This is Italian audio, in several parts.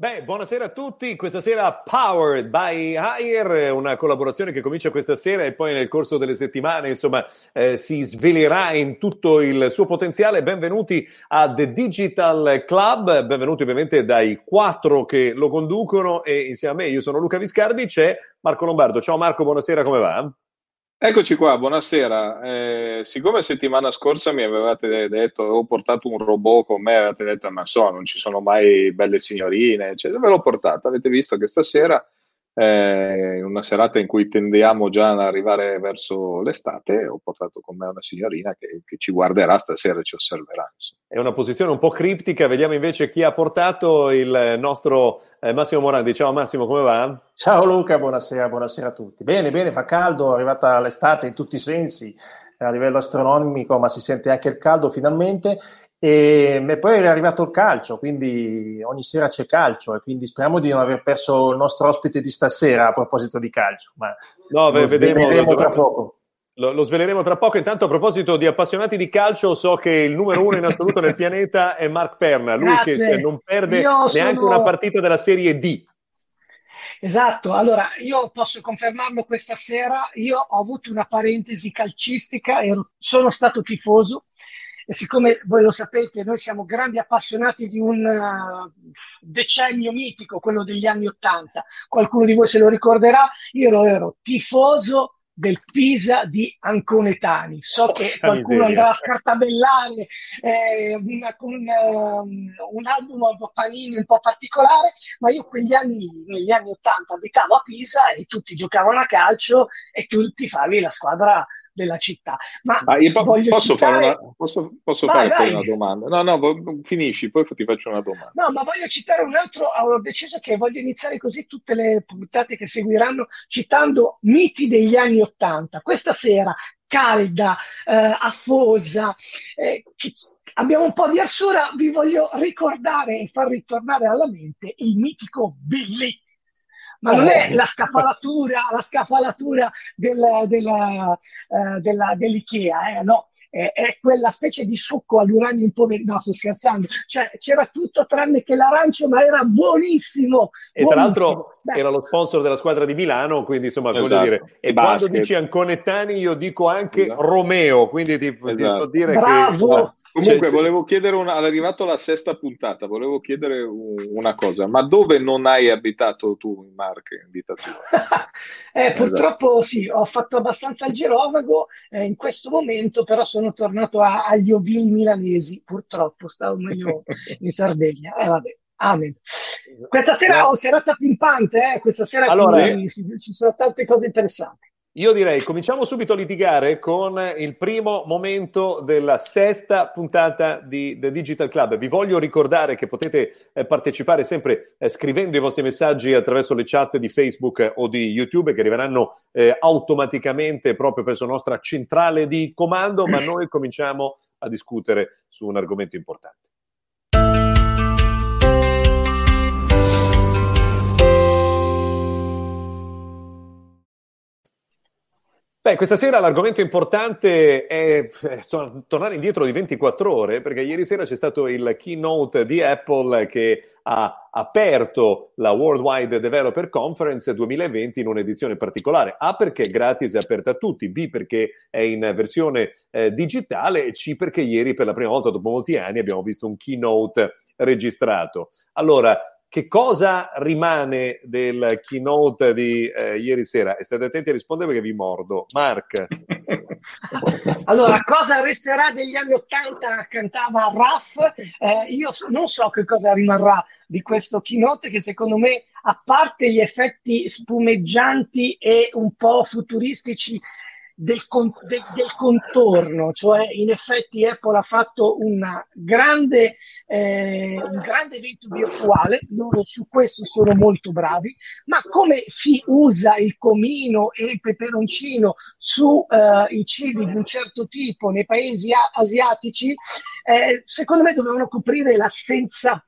Beh, buonasera a tutti. Questa sera Powered by Hire, una collaborazione che comincia questa sera e poi nel corso delle settimane, insomma, eh, si svelerà in tutto il suo potenziale. Benvenuti a The Digital Club, benvenuti ovviamente dai quattro che lo conducono e insieme a me, io sono Luca Viscardi, c'è Marco Lombardo. Ciao Marco, buonasera, come va? Eccoci qua, buonasera. Eh, siccome settimana scorsa mi avevate detto, avevo portato un robot con me, avete detto, ma so, non ci sono mai belle signorine, eccetera, ve l'ho portato. Avete visto che stasera eh, in una serata in cui tendiamo già ad arrivare verso l'estate, ho portato con me una signorina che, che ci guarderà stasera e ci osserverà. È una posizione un po' criptica, vediamo invece chi ha portato il nostro eh, Massimo Morandi. Ciao Massimo, come va? Ciao Luca, buonasera, buonasera a tutti. Bene, bene, fa caldo, è arrivata l'estate in tutti i sensi a livello astronomico, ma si sente anche il caldo finalmente e, e poi è arrivato il calcio, quindi ogni sera c'è calcio e quindi speriamo di non aver perso il nostro ospite di stasera a proposito di calcio. Ma no, beh, vedremo, vedremo tra poco. Lo, lo, sveleremo tra poco. Intanto, a proposito di appassionati di calcio, so che il numero uno in assoluto nel pianeta è Mark Perna, lui Grazie. che non perde io neanche sono... una partita della Serie D. Esatto, allora io posso confermarlo questa sera. Io ho avuto una parentesi calcistica, ero, sono stato tifoso e siccome voi lo sapete, noi siamo grandi appassionati di un uh, decennio mitico, quello degli anni Ottanta, qualcuno di voi se lo ricorderà, io ero tifoso del Pisa di Anconetani. So che qualcuno andrà a scartabellare eh, una, una, un album a panini un po' particolare, ma io quegli anni, negli anni Ottanta abitavo a Pisa e tutti giocavano a calcio e tu tifavi la squadra della città. Ma, Ma io po- posso, citare... fare una, posso, posso vai, fare vai. una domanda? No, no, finisci, poi ti faccio una domanda. No, ma voglio citare un altro, ho deciso che voglio iniziare così tutte le puntate che seguiranno citando miti degli anni Ottanta. Questa sera, calda, eh, afosa, eh, che abbiamo un po' di arsura, vi voglio ricordare e far ritornare alla mente il mitico Billy ma non è la scafalatura, la scafalatura del, della, uh, della, dell'IKEA, eh, no, è, è, quella specie di succo all'uranio impoverito. No, sto scherzando, cioè, c'era tutto tranne che l'arancio, ma era buonissimo. E buonissimo. tra l'altro Beh, era lo sponsor della squadra di Milano, quindi insomma, esatto. voglio dire, e Basket. quando dici Anconettani io dico anche esatto. Romeo, quindi ti, esatto. ti sto dire Bravo. che... Comunque, cioè, volevo chiedere, una, arrivato alla sesta puntata, volevo chiedere una cosa, ma dove non hai abitato tu in Marche in vita tua? eh, esatto. Purtroppo sì, ho fatto abbastanza il girovago eh, in questo momento, però sono tornato a, agli ovili milanesi, purtroppo, stavo meglio in Sardegna. Eh, vabbè. Amen. Questa sera ho serata pimpante, eh? questa sera allora, si, si, ci sono tante cose interessanti. Io direi cominciamo subito a litigare con il primo momento della sesta puntata di The Digital Club. Vi voglio ricordare che potete eh, partecipare sempre eh, scrivendo i vostri messaggi attraverso le chat di Facebook o di YouTube che arriveranno eh, automaticamente proprio presso la nostra centrale di comando, ma noi cominciamo a discutere su un argomento importante. Beh, questa sera l'argomento importante è insomma, tornare indietro di 24 ore, perché ieri sera c'è stato il keynote di Apple che ha aperto la Worldwide Developer Conference 2020 in un'edizione particolare. A perché è gratis e aperta a tutti, B perché è in versione eh, digitale e C perché ieri per la prima volta dopo molti anni abbiamo visto un keynote registrato. Allora, che cosa rimane del keynote di eh, ieri sera? E state attenti a rispondere perché vi mordo. Mark. allora, cosa resterà degli anni Ottanta? Cantava Raff. Eh, io non so che cosa rimarrà di questo keynote che secondo me, a parte gli effetti spumeggianti e un po' futuristici del, con, de, del, contorno, cioè in effetti Apple ha fatto grande, eh, un grande evento virtuale, loro su questo sono molto bravi, ma come si usa il comino e il peperoncino sui eh, cibi di un certo tipo nei paesi asiatici, eh, secondo me dovevano coprire l'assenza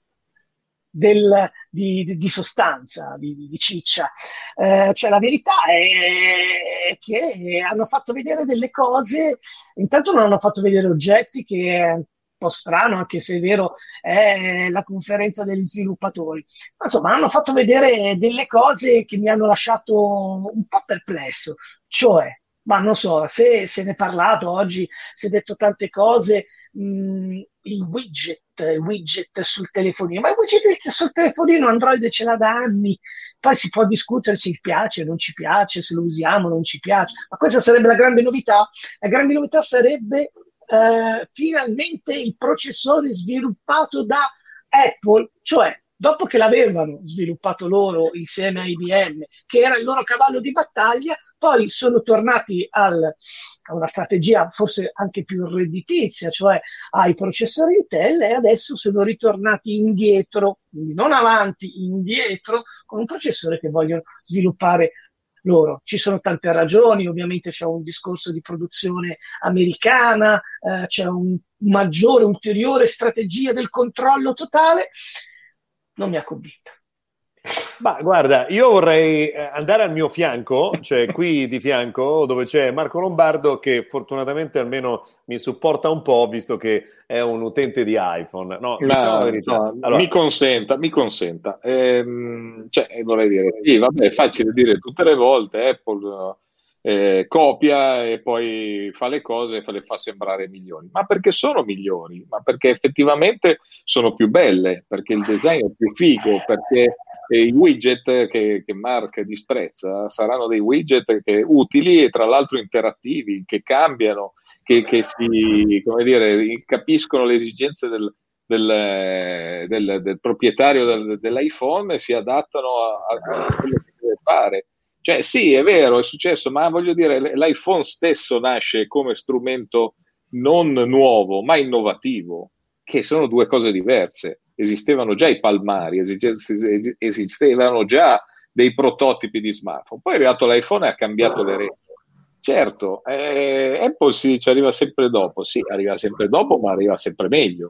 del, di, di, sostanza, di, di ciccia. Eh, cioè la verità è che hanno fatto vedere delle cose, intanto non hanno fatto vedere oggetti che po' strano, anche se è vero, è la conferenza degli sviluppatori. Ma insomma, hanno fatto vedere delle cose che mi hanno lasciato un po' perplesso, cioè, ma non so, se se ne è parlato oggi, si è detto tante cose, mh, il widget, il widget sul telefonino, ma il widget sul telefonino Android ce l'ha da anni, poi si può discutere se piace, non ci piace, se lo usiamo, non ci piace, ma questa sarebbe la grande novità. La grande novità sarebbe eh, finalmente il processore sviluppato da Apple, cioè dopo che l'avevano sviluppato loro insieme a IBM, che era il loro cavallo di battaglia, poi sono tornati al, a una strategia forse anche più redditizia, cioè ai processori Intel, e adesso sono ritornati indietro, quindi non avanti, indietro, con un processore che vogliono sviluppare loro. Ci sono tante ragioni, ovviamente c'è un discorso di produzione americana, eh, c'è un maggiore, ulteriore strategia del controllo totale non mi ha convinto. Ma guarda, io vorrei eh, andare al mio fianco, cioè qui di fianco, dove c'è Marco Lombardo, che fortunatamente almeno mi supporta un po', visto che è un utente di iPhone. No, no, no allora... mi consenta, mi consenta. Ehm, cioè, vorrei dire, sì, vabbè, è facile dire tutte le volte, Apple eh, copia e poi fa le cose e le fa sembrare migliori. Ma perché sono migliori? Ma perché effettivamente sono più belle, perché il design è più figo, perché i widget che, che Mark disprezza saranno dei widget che, utili e tra l'altro interattivi, che cambiano, che, che si, come dire, capiscono le esigenze del, del, del, del proprietario del, dell'iPhone e si adattano a, a quello che deve fare cioè, sì, è vero, è successo, ma voglio dire, l'iPhone stesso nasce come strumento non nuovo, ma innovativo, che sono due cose diverse. Esistevano già i palmari, esistevano già dei prototipi di smartphone. Poi è arrivato l'iPhone e ha cambiato le regole. Certo, eh, Apple sì, ci arriva sempre dopo, sì, arriva sempre dopo, ma arriva sempre meglio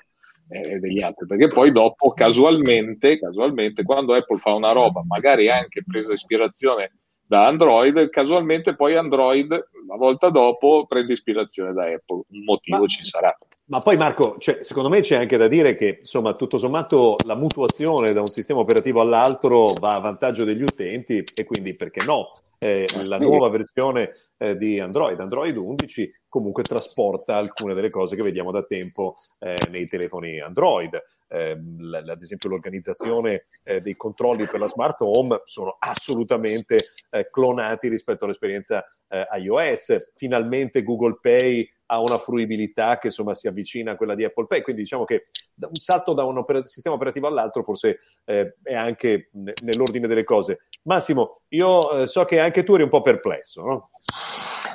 eh, degli altri, perché poi dopo casualmente, casualmente, quando Apple fa una roba, magari anche presa ispirazione da Android, casualmente poi Android, una volta dopo, prende ispirazione da Apple. Un motivo ma, ci sarà. Ma poi Marco, cioè, secondo me c'è anche da dire che, insomma, tutto sommato la mutuazione da un sistema operativo all'altro va a vantaggio degli utenti e quindi perché no? Eh, la nuova versione eh, di Android, Android 11, comunque trasporta alcune delle cose che vediamo da tempo eh, nei telefoni Android. Eh, ad esempio l'organizzazione eh, dei controlli per la smart home sono assolutamente eh, clonati rispetto all'esperienza eh, iOS. Finalmente Google Pay ha una fruibilità che insomma si avvicina a quella di Apple Pay, quindi diciamo che un salto da un oper- sistema operativo all'altro forse eh, è anche nell'ordine delle cose. Massimo, io so che anche tu eri un po' perplesso, no?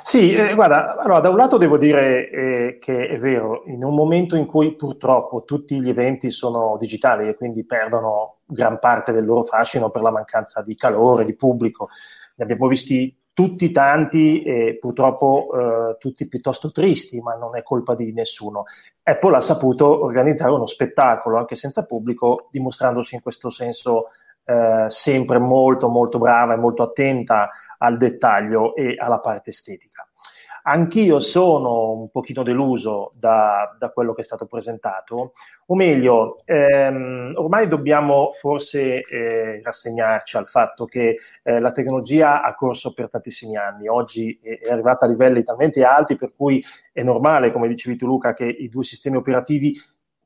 Sì, eh, guarda, allora, da un lato devo dire eh, che è vero, in un momento in cui purtroppo tutti gli eventi sono digitali e quindi perdono gran parte del loro fascino per la mancanza di calore, di pubblico, ne abbiamo visti tutti tanti e purtroppo eh, tutti piuttosto tristi, ma non è colpa di nessuno. Apple ha saputo organizzare uno spettacolo anche senza pubblico, dimostrandosi in questo senso eh, sempre molto molto brava e molto attenta al dettaglio e alla parte estetica. Anch'io sono un pochino deluso da, da quello che è stato presentato, o meglio, ehm, ormai dobbiamo forse eh, rassegnarci al fatto che eh, la tecnologia ha corso per tantissimi anni, oggi è, è arrivata a livelli talmente alti per cui è normale, come dicevi tu Luca, che i due sistemi operativi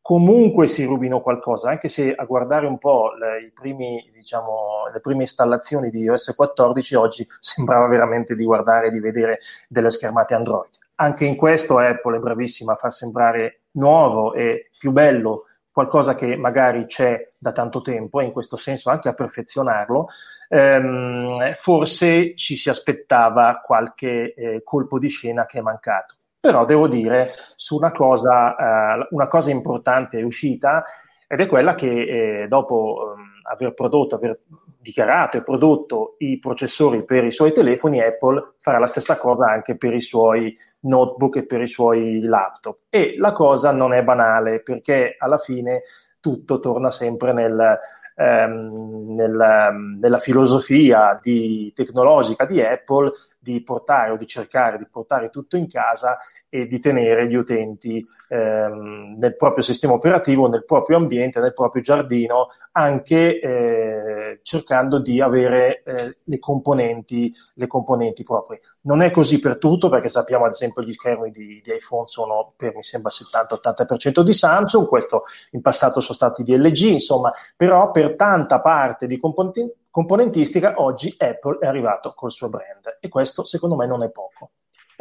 comunque si rubino qualcosa, anche se a guardare un po' le, primi, diciamo, le prime installazioni di iOS 14 oggi sembrava veramente di guardare e di vedere delle schermate Android. Anche in questo Apple è bravissima a far sembrare nuovo e più bello qualcosa che magari c'è da tanto tempo e in questo senso anche a perfezionarlo, ehm, forse ci si aspettava qualche eh, colpo di scena che è mancato. Però devo dire su una cosa, eh, una cosa importante è uscita ed è quella che eh, dopo eh, aver prodotto, aver dichiarato e prodotto i processori per i suoi telefoni, Apple farà la stessa cosa anche per i suoi notebook e per i suoi laptop. E la cosa non è banale perché alla fine tutto torna sempre nel, ehm, nella, nella, filosofia di, tecnologica di Apple di portare o di cercare di portare tutto in casa e di tenere gli utenti ehm, nel proprio sistema operativo, nel proprio ambiente, nel proprio giardino, anche eh, cercando di avere eh, le, componenti, le componenti proprie. Non è così per tutto, perché sappiamo ad esempio gli schermi di, di iPhone sono per mi sembra 70-80% di Samsung, questo in passato sono stati di LG, insomma, però per tanta parte di componenti, componentistica oggi Apple è arrivato col suo brand e questo secondo me non è poco.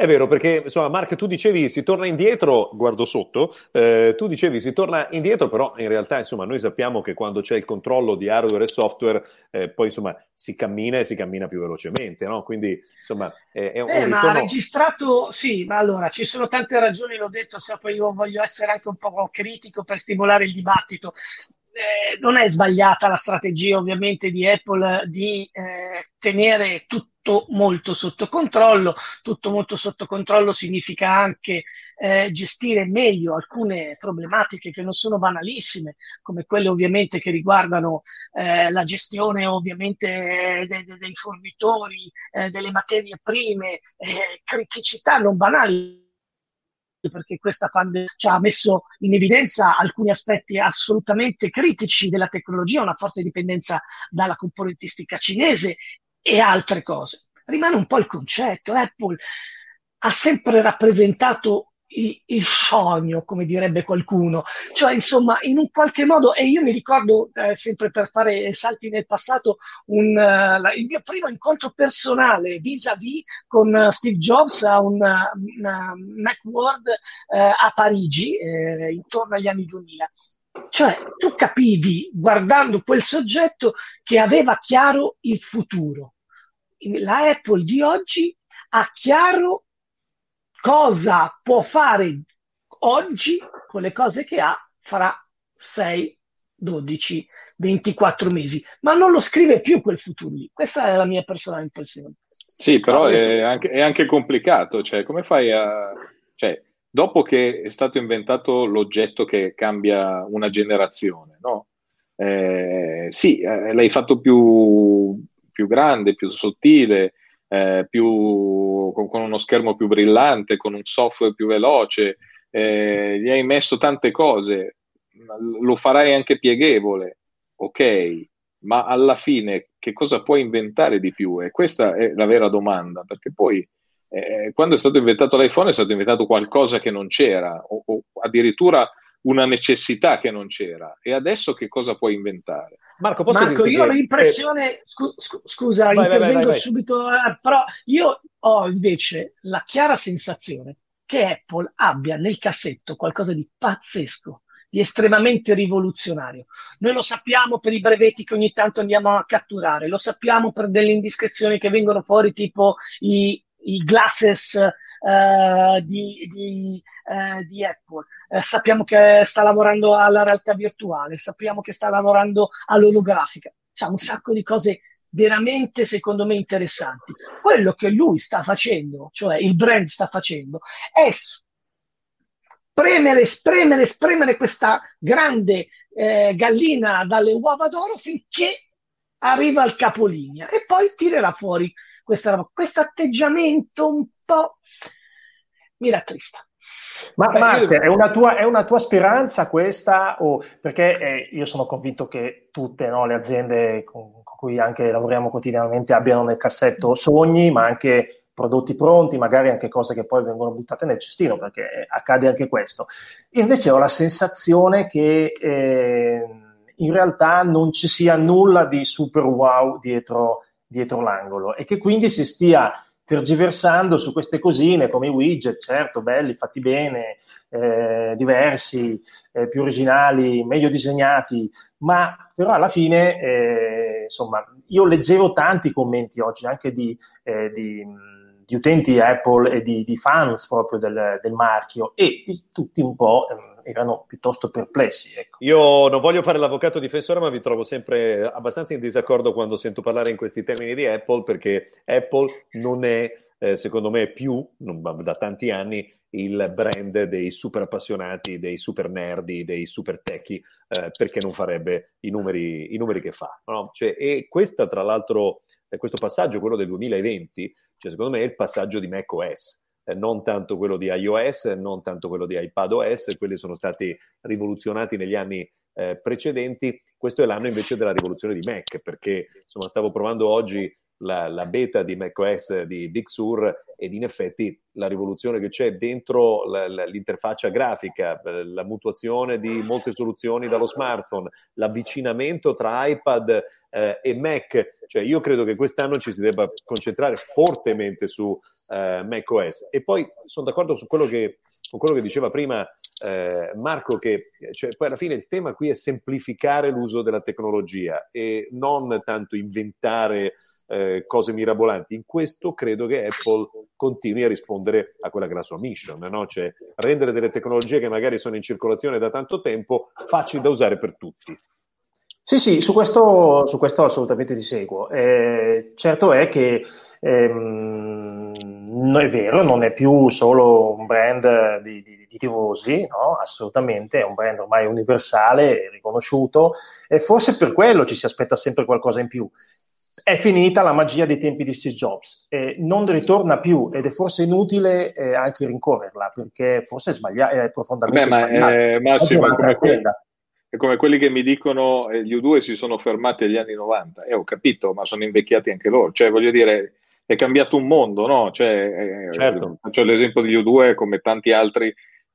È vero, perché insomma, Mark, tu dicevi si torna indietro, guardo sotto, eh, tu dicevi si torna indietro, però in realtà insomma, noi sappiamo che quando c'è il controllo di hardware e software, eh, poi insomma, si cammina e si cammina più velocemente, no? Quindi insomma, è, è un, eh, un ritorno... Ma registrato, sì, ma allora ci sono tante ragioni, l'ho detto, se poi io voglio essere anche un po' critico per stimolare il dibattito. Eh, non è sbagliata la strategia ovviamente di Apple di eh, tenere tutto molto sotto controllo. Tutto molto sotto controllo significa anche eh, gestire meglio alcune problematiche che non sono banalissime, come quelle ovviamente che riguardano eh, la gestione ovviamente dei, dei, dei fornitori, eh, delle materie prime, criticità non banali perché questa pandemia ci ha messo in evidenza alcuni aspetti assolutamente critici della tecnologia, una forte dipendenza dalla componentistica cinese e altre cose. Rimane un po' il concetto. Apple ha sempre rappresentato il, il, sogno, come direbbe qualcuno. Cioè, insomma, in un qualche modo, e io mi ricordo, eh, sempre per fare salti nel passato, un, uh, il mio primo incontro personale vis-à-vis con uh, Steve Jobs a un uh, Macworld a Parigi, intorno agli anni 2000. Cioè, tu capivi, guardando quel soggetto, che aveva chiaro il futuro. La Apple di oggi ha chiaro cosa può fare oggi con le cose che ha fra 6, 12, 24 mesi, ma non lo scrive più quel futuro lì. Questa è la mia personale impressione. Sì, però è anche, è anche complicato, cioè come fai a... Cioè, dopo che è stato inventato l'oggetto che cambia una generazione, no? Eh, sì, eh, l'hai fatto più, più, grande, più sottile, eh, più, con, con, uno schermo più brillante, con un software più veloce, eh, gli hai messo tante cose, lo farai anche pieghevole, ok, ma alla fine che cosa puoi inventare di più? E questa è la vera domanda, perché poi eh, quando è stato inventato l'iPhone è stato inventato qualcosa che non c'era, o, o addirittura una necessità che non c'era. E adesso che cosa puoi inventare? Marco, posso Marco io ho l'impressione, eh... scu- scusa, vai, intervengo vai, vai, subito, eh, però io ho invece la chiara sensazione che Apple abbia nel cassetto qualcosa di pazzesco, di estremamente rivoluzionario. Noi lo sappiamo per i brevetti che ogni tanto andiamo a catturare, lo sappiamo per delle indiscrezioni che vengono fuori, tipo i, i glasses uh, di, di, uh, di, Apple. Uh, sappiamo che sta lavorando alla realtà virtuale, sappiamo che sta lavorando all'olografica. C'ha un sacco di cose veramente, secondo me, interessanti. Quello che lui sta facendo, cioè il brand sta facendo, è spremere, spremere, spremere questa grande eh, gallina dalle uova d'oro finché arriva al capolinea e poi tirerà fuori. Questo atteggiamento un po' mi rattrista. Ma Beh, Marte, io... è, una tua, è, una tua, speranza questa? O, perché eh, io sono convinto che tutte no, le aziende con, con, cui anche lavoriamo quotidianamente abbiano nel cassetto sogni, ma anche prodotti pronti, magari anche cose che poi vengono buttate nel cestino, perché accade anche questo. Invece ho la sensazione che eh, in realtà non ci sia nulla di super wow dietro, dietro l'angolo e che quindi si stia tergiversando su queste cosine come i widget, certo, belli, fatti bene, eh, diversi, eh, più originali, meglio disegnati, ma però alla fine, eh, insomma, io leggevo tanti commenti oggi anche di, eh, di, di utenti Apple e di, di fans proprio del, del, marchio e tutti un po' ehm, erano piuttosto perplessi. Ecco. Io non voglio fare l'avvocato difensore, ma vi trovo sempre abbastanza in disaccordo quando sento parlare in questi termini di Apple, perché Apple non è eh, secondo me, più da tanti anni il brand dei super appassionati, dei super nerdi, dei super techy, eh, perché non farebbe i numeri, i numeri che fa. No? Cioè, e questa, tra l'altro, eh, questo passaggio, quello del 2020, cioè, secondo me è il passaggio di macOS. Eh, non tanto quello di iOS, non tanto quello di iPadOS, quelli sono stati rivoluzionati negli anni eh, precedenti. Questo è l'anno invece della rivoluzione di Mac, perché insomma, stavo provando oggi la, la, beta di macOS di Big Sur ed in effetti la rivoluzione che c'è dentro la, la, l'interfaccia grafica, la mutuazione di molte soluzioni dallo smartphone, l'avvicinamento tra iPad eh, e Mac, cioè io credo che quest'anno ci si debba concentrare fortemente su eh, macOS. E poi sono d'accordo su quello che, con quello che diceva prima eh, Marco che cioè, poi alla fine il tema qui è semplificare l'uso della tecnologia e non tanto inventare eh, cose mirabolanti. In questo credo che Apple continui a rispondere a quella che è la sua mission, no? cioè rendere delle tecnologie che magari sono in circolazione da tanto tempo facili da usare per tutti. Sì, sì, su questo, su questo assolutamente ti seguo. Eh, certo è che ehm, è vero, non è più solo un brand di, di, di tifosi, no? assolutamente, è un brand ormai universale, riconosciuto e forse per quello ci si aspetta sempre qualcosa in più è finita la magia dei tempi di Steve Jobs, eh, non ritorna più ed è forse inutile eh, anche rincorrerla perché forse è, sbaglia- è profondamente Beh, ma, sbagliata. Eh, Massimo, è come, que- è come, quelli che mi dicono eh, gli U2 si sono fermati agli anni 90. Eh, ho capito, ma sono invecchiati anche loro. Cioè, voglio dire, è cambiato un mondo, no? Cioè, eh, certo. Faccio l'esempio degli U2 come tanti altri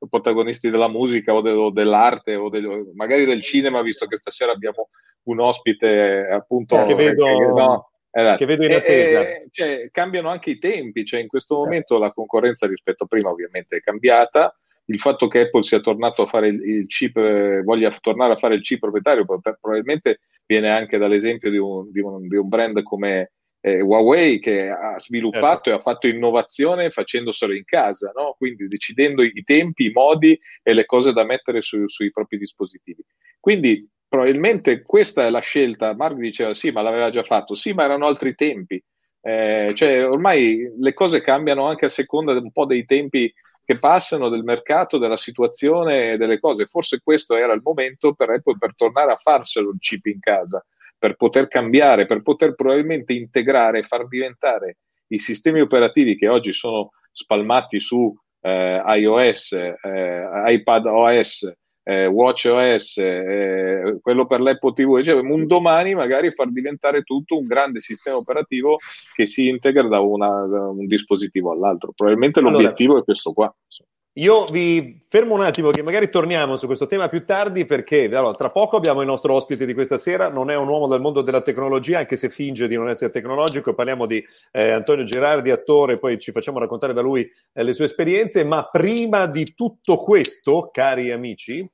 protagonisti della musica o, de- o dell'arte o de- magari del cinema, visto che stasera abbiamo un ospite appunto che vedo, che, no, esatto. che vedo in attesa. E, cioè, cambiano anche i tempi, cioè, in questo momento la concorrenza rispetto a prima ovviamente è cambiata. Il fatto che Apple sia tornato a fare il, il chip, eh, voglia tornare a fare il chip proprietario, probabilmente viene anche dall'esempio di un, di un, di un brand come eh, Huawei che ha sviluppato certo. e ha fatto innovazione facendoselo in casa, no? quindi decidendo i tempi, i modi e le cose da mettere su, sui propri dispositivi. Quindi probabilmente questa è la scelta. Mark diceva sì, ma l'aveva già fatto, sì, ma erano altri tempi. Eh, cioè, ormai le cose cambiano anche a seconda un po' dei tempi che passano, del mercato, della situazione e delle cose. Forse questo era il momento per Apple per tornare a farselo il chip in casa per poter cambiare, per poter probabilmente integrare e far diventare i sistemi operativi che oggi sono spalmati su eh, iOS, eh, iPad OS, eh, Watch OS, eh, quello per l'Apple TV, cioè, un domani magari far diventare tutto un grande sistema operativo che si integra da, una, da un dispositivo all'altro. Probabilmente l'obiettivo allora, è questo qua. Insomma. Io vi fermo un attimo che magari torniamo su questo tema più tardi perché allora, tra poco abbiamo il nostro ospite di questa sera, non è un uomo del mondo della tecnologia anche se finge di non essere tecnologico, parliamo di eh, Antonio Gerardi, attore, poi ci facciamo raccontare da lui eh, le sue esperienze, ma prima di tutto questo, cari amici,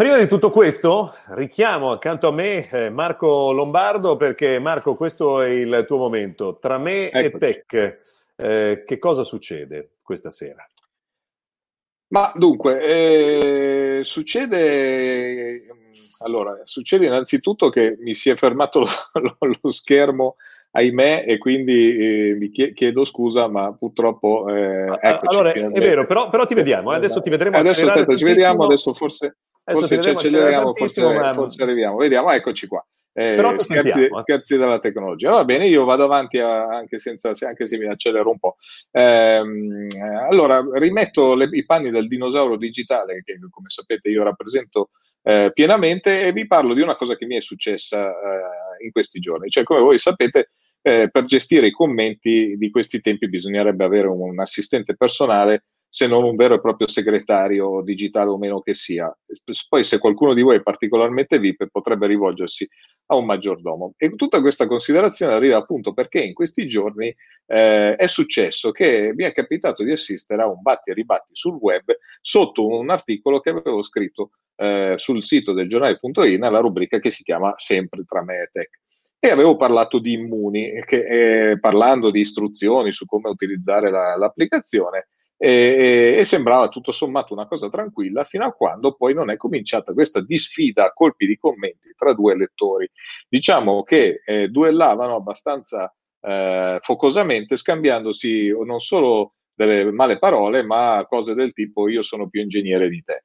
Prima di tutto questo, richiamo accanto a me eh, Marco Lombardo perché Marco, questo è il tuo momento. Tra me Eccoci. e Tech, eh, che cosa succede questa sera? Ma dunque, eh, succede, allora, succede innanzitutto che mi si è fermato lo, lo, lo schermo ahimè, e quindi eh, mi chiedo scusa, ma purtroppo. Eh, eccoci, allora, è vero, però, però ti vediamo, eh, adesso ti vedremo. Adesso aspetta, ci vediamo, adesso forse forse ci acceleriamo, forse, forse, arriviamo. Vediamo, eccoci qua. Eh, scherzi, eh. scherzi, della tecnologia. Va bene, io vado avanti a, anche, senza, anche, se mi accelero un po'. Ehm, allora, rimetto le, i panni del dinosauro digitale, che come sapete io rappresento eh, pienamente, e vi parlo di una cosa che mi è successa eh, in questi giorni. Cioè, come voi sapete, eh, per gestire i commenti di questi tempi bisognerebbe avere un, un assistente personale se non un vero e proprio segretario digitale o meno che sia. Poi se qualcuno di voi è particolarmente VIP potrebbe rivolgersi a un maggiordomo. E tutta questa considerazione arriva appunto perché in questi giorni eh, è successo che mi è capitato di assistere a un batti e ribatti sul web sotto un articolo che avevo scritto eh, sul sito del giornale.in nella rubrica che si chiama Sempre tra me e tech e avevo parlato di Immuni, che, eh, parlando di istruzioni su come utilizzare la, l'applicazione, e, e, sembrava tutto sommato una cosa tranquilla fino a quando poi non è cominciata questa disfida a colpi di commenti tra due lettori. Diciamo che eh, duellavano abbastanza eh, focosamente scambiandosi non solo delle male parole ma cose del tipo io sono più ingegnere di te.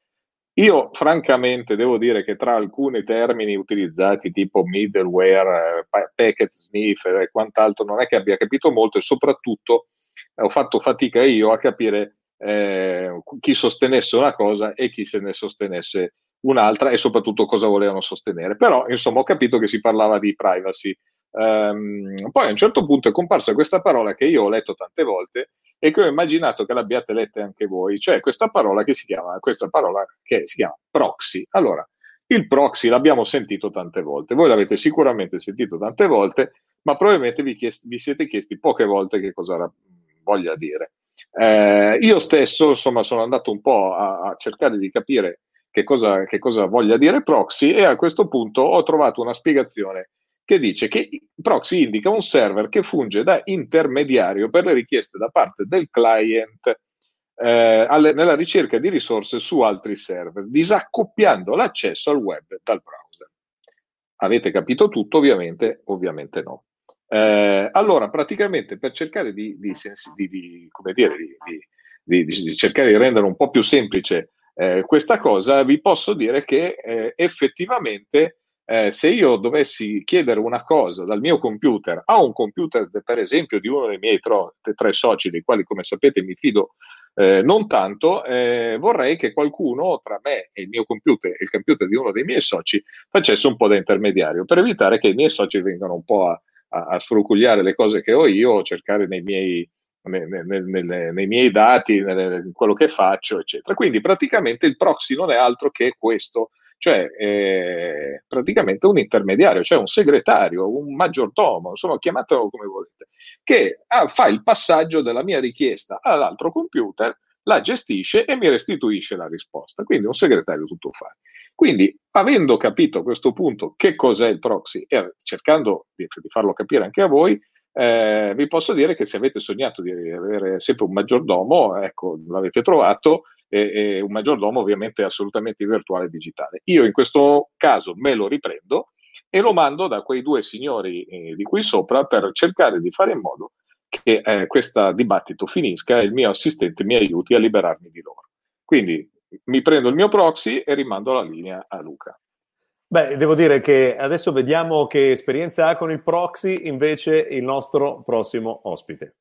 Io francamente devo dire che tra alcuni termini utilizzati tipo middleware, eh, packet sniffer e quant'altro non è che abbia capito molto e soprattutto ho fatto fatica io a capire eh, chi sostenesse una cosa e chi se ne sostenesse un'altra e soprattutto cosa volevano sostenere. Però, insomma, ho capito che si parlava di privacy. Um, poi a un certo punto è comparsa questa parola che io ho letto tante volte e che ho immaginato che l'abbiate letta anche voi, cioè questa parola che si chiama, questa parola che si chiama proxy. Allora, il proxy l'abbiamo sentito tante volte, voi l'avete sicuramente sentito tante volte, ma probabilmente vi, chiesti, vi siete chiesti poche volte che cosa voglia dire. Eh, io stesso, insomma, sono andato un po' a, a cercare di capire che cosa, che cosa, voglia dire proxy e a questo punto ho trovato una spiegazione che dice che proxy indica un server che funge da intermediario per le richieste da parte del client eh, alle, nella ricerca di risorse su altri server, disaccoppiando l'accesso al web dal browser. Avete capito tutto? Ovviamente, ovviamente no. Eh, allora, praticamente per cercare di, di, di, di, cercare di rendere un po' più semplice eh, questa cosa, vi posso dire che eh, effettivamente eh, se io dovessi chiedere una cosa dal mio computer a un computer, per esempio, di uno dei miei tro, tre soci, dei quali, come sapete, mi fido eh, non tanto, eh, vorrei che qualcuno tra me e il mio computer e il computer di uno dei miei soci facesse un po' da intermediario per evitare che i miei soci vengano un po' a a, a sfrucugliare le cose che ho io, cercare nei miei, nei, nei, nei miei dati, in quello che faccio, eccetera. Quindi praticamente il proxy non è altro che questo, cioè eh, praticamente un intermediario, cioè un segretario, un maggiordomo, insomma chiamatelo come volete, che ah, fa il passaggio della mia richiesta all'altro computer, la gestisce e mi restituisce la risposta. Quindi un segretario tutto fare. Quindi, avendo capito a questo punto che cos'è il proxy e cercando di, di farlo capire anche a voi, eh, vi posso dire che se avete sognato di avere sempre un maggiordomo, ecco, l'avete trovato, e, e un maggiordomo ovviamente assolutamente virtuale e digitale. Io in questo caso me lo riprendo e lo mando da quei due signori eh, di qui sopra per cercare di fare in modo che eh, questo dibattito finisca e il mio assistente mi aiuti a liberarmi di loro. Quindi mi prendo il mio proxy e rimando la linea a Luca. Beh, devo dire che adesso vediamo che esperienza ha con il proxy invece il nostro prossimo ospite.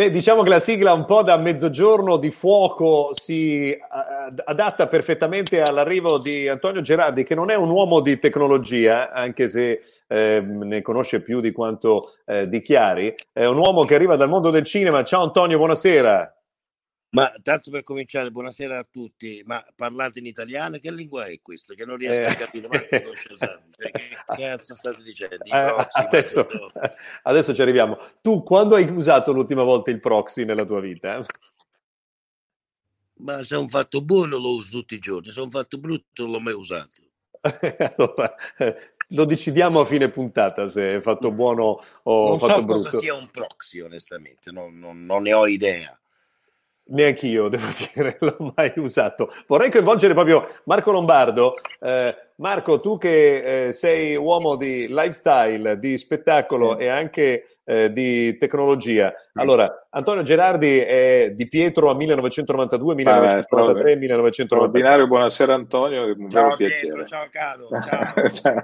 Beh, diciamo che la sigla un po' da mezzogiorno di fuoco si adatta perfettamente all'arrivo di Antonio Gerardi, che non è un uomo di tecnologia, anche se eh, ne conosce più di quanto eh, dichiari, è un uomo che arriva dal mondo del cinema. Ciao Antonio, buonasera. Ma tanto per cominciare, buonasera a tutti, ma parlate in italiano? Che lingua è questa? Che non riesco eh, a capire, ma che, che cazzo state dicendo? Eh, adesso, adesso, ci arriviamo. Tu quando hai usato l'ultima volta il proxy nella tua vita? Ma se è un fatto buono lo uso tutti i giorni, se è un fatto brutto non l'ho mai usato. allora, lo decidiamo a fine puntata se è fatto buono o non fatto so brutto. cosa sia un proxy, onestamente, non, non, non ne ho idea. Neanche io, devo dire, l'ho mai usato. Vorrei coinvolgere proprio Marco Lombardo. Eh, Marco, tu che eh, sei uomo di lifestyle, di spettacolo sì. e anche eh, di tecnologia. Allora, Antonio Gerardi è di Pietro a 1992, 1993, 1993. Straordinario, buonasera Antonio, un ciao, vero piacere. Ciao caro, ciao. ciao.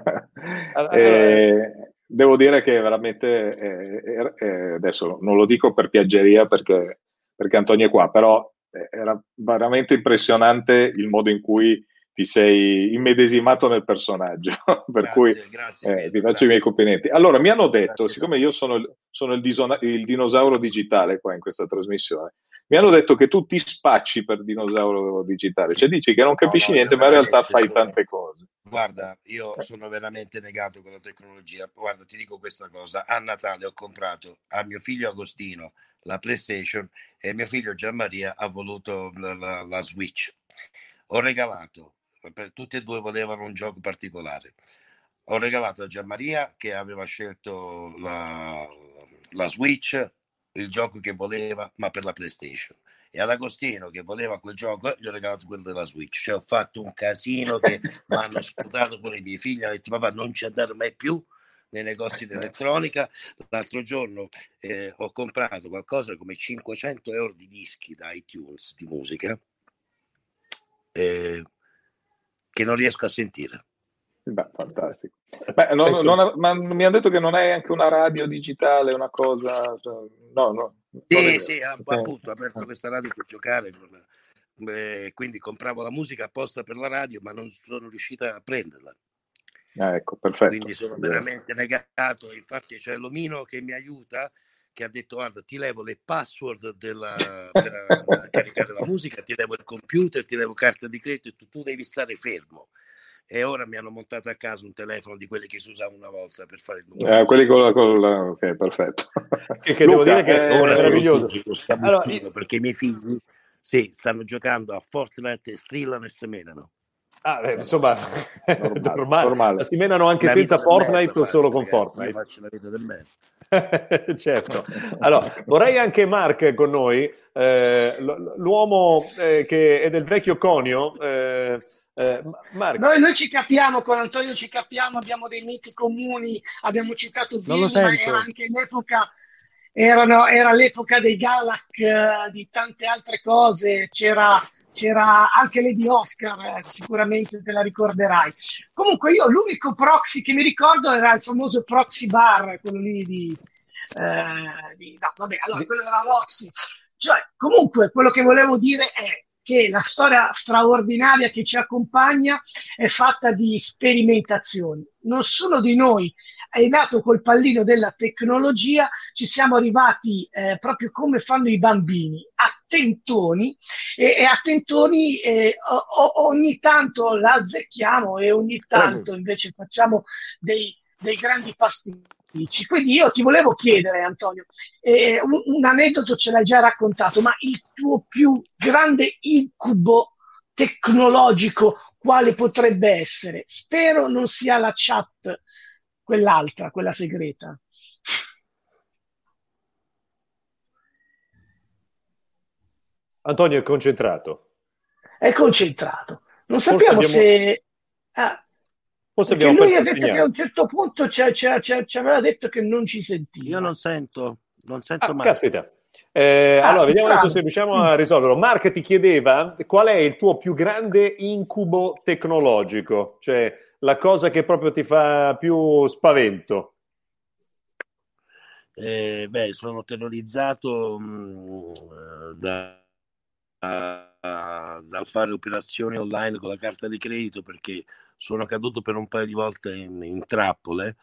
Allora, eh, devo dire che veramente, eh, eh, adesso non lo dico per piaggeria perché perché Antonio è qua, però eh, era veramente impressionante il modo in cui ti sei immedesimato nel personaggio, per grazie, cui grazie, eh, ti faccio i miei complimenti. Allora, mi hanno detto, grazie. siccome io sono, sono il, disona- il, dinosauro digitale qua in questa trasmissione, mi hanno detto che tu ti spacci per dinosauro digitale, cioè dici che non capisci no, no, niente, ma in realtà fai tante cose. Guarda, io sono veramente negato con la tecnologia. Guarda, ti dico questa cosa, a Natale ho comprato a mio figlio Agostino la PlayStation e mio figlio Gianmaria ha voluto la, la, la Switch. Ho regalato per tutti e due volevano un gioco particolare. Ho regalato a Gianmaria che aveva scelto la, la Switch, il gioco che voleva, ma per la PlayStation e ad Agostino che voleva quel gioco gli ho regalato quello della Switch cioè ho fatto un casino che mi hanno sputato con i miei figli hanno detto papà non ci andare mai più nei negozi di elettronica l'altro giorno eh, ho comprato qualcosa come 500 euro di dischi da iTunes di musica eh, che non riesco a sentire Beh, fantastico. Beh, non, non, ma mi hanno detto che non è anche una radio digitale, una cosa... Cioè, no, no. Sì, sì, appunto, ho aperto questa radio per giocare. Eh, quindi compravo la musica apposta per la radio, ma non sono riuscita a prenderla. Ah, ecco, perfetto. Quindi sono veramente negato. Infatti c'è l'omino che mi aiuta, che ha detto guarda ti levo le password della, per caricare la musica, ti levo il computer, ti levo carta di credito e tu, tu devi stare fermo e ora mi hanno montato a casa un telefono di quelli che si usava una volta per fare il numero. Eh, quelli con la, con la... Ok, perfetto. che, che Luca, devo dire che è meraviglioso. Allora, io... Perché i miei figli sì, stanno giocando a Fortnite e strillano e semenano. Ah, beh, insomma, normale, normale. normale. Si menano anche la senza Fortnite o solo con ragazzi, Fortnite? faccio la vita del me. certo. Allora, vorrei anche Mark con noi, eh, l'uomo eh, che è del vecchio conio, eh, eh, noi, noi, ci capiamo, con Antonio ci capiamo, abbiamo dei miti comuni, abbiamo citato Billy, ma era anche l'epoca, erano, era l'epoca dei Galak, uh, di tante altre cose, c'era, c'era anche Lady Oscar, eh, sicuramente te la ricorderai. Comunque io l'unico proxy che mi ricordo era il famoso proxy bar, quello lì di... Eh, di no, vabbè, allora quello era l'Oxy. Cioè, comunque, quello che volevo dire è che la storia straordinaria che ci accompagna è fatta di sperimentazioni. Solo di noi è nato col pallino della tecnologia, ci siamo arrivati eh, proprio come fanno i bambini, attentoni e, e attentoni eh, o, ogni tanto la azzecchiamo e ogni tanto invece facciamo dei, dei grandi pasticci. Quindi io ti volevo chiedere, Antonio, eh, un, un, aneddoto ce l'hai già raccontato, ma il tuo più grande incubo tecnologico quale potrebbe essere? Spero non sia la chat, quell'altra, quella segreta. Antonio è concentrato. È concentrato. Non sappiamo abbiamo... se... Ah, Forse abbiamo lui ha detto che a un certo punto ci, ci, ci, ci, aveva detto che non ci sentiva. Io non sento, non sento ah, mai. Caspita. Eh, ah, allora, vediamo adesso se riusciamo a risolverlo. Mark ti chiedeva qual è il tuo più grande incubo tecnologico, cioè la cosa che proprio ti fa più spavento. Eh, beh, sono terrorizzato mh, mm, da, da, da fare operazioni online con la carta di credito perché sono caduto per un paio di volte in, in trappole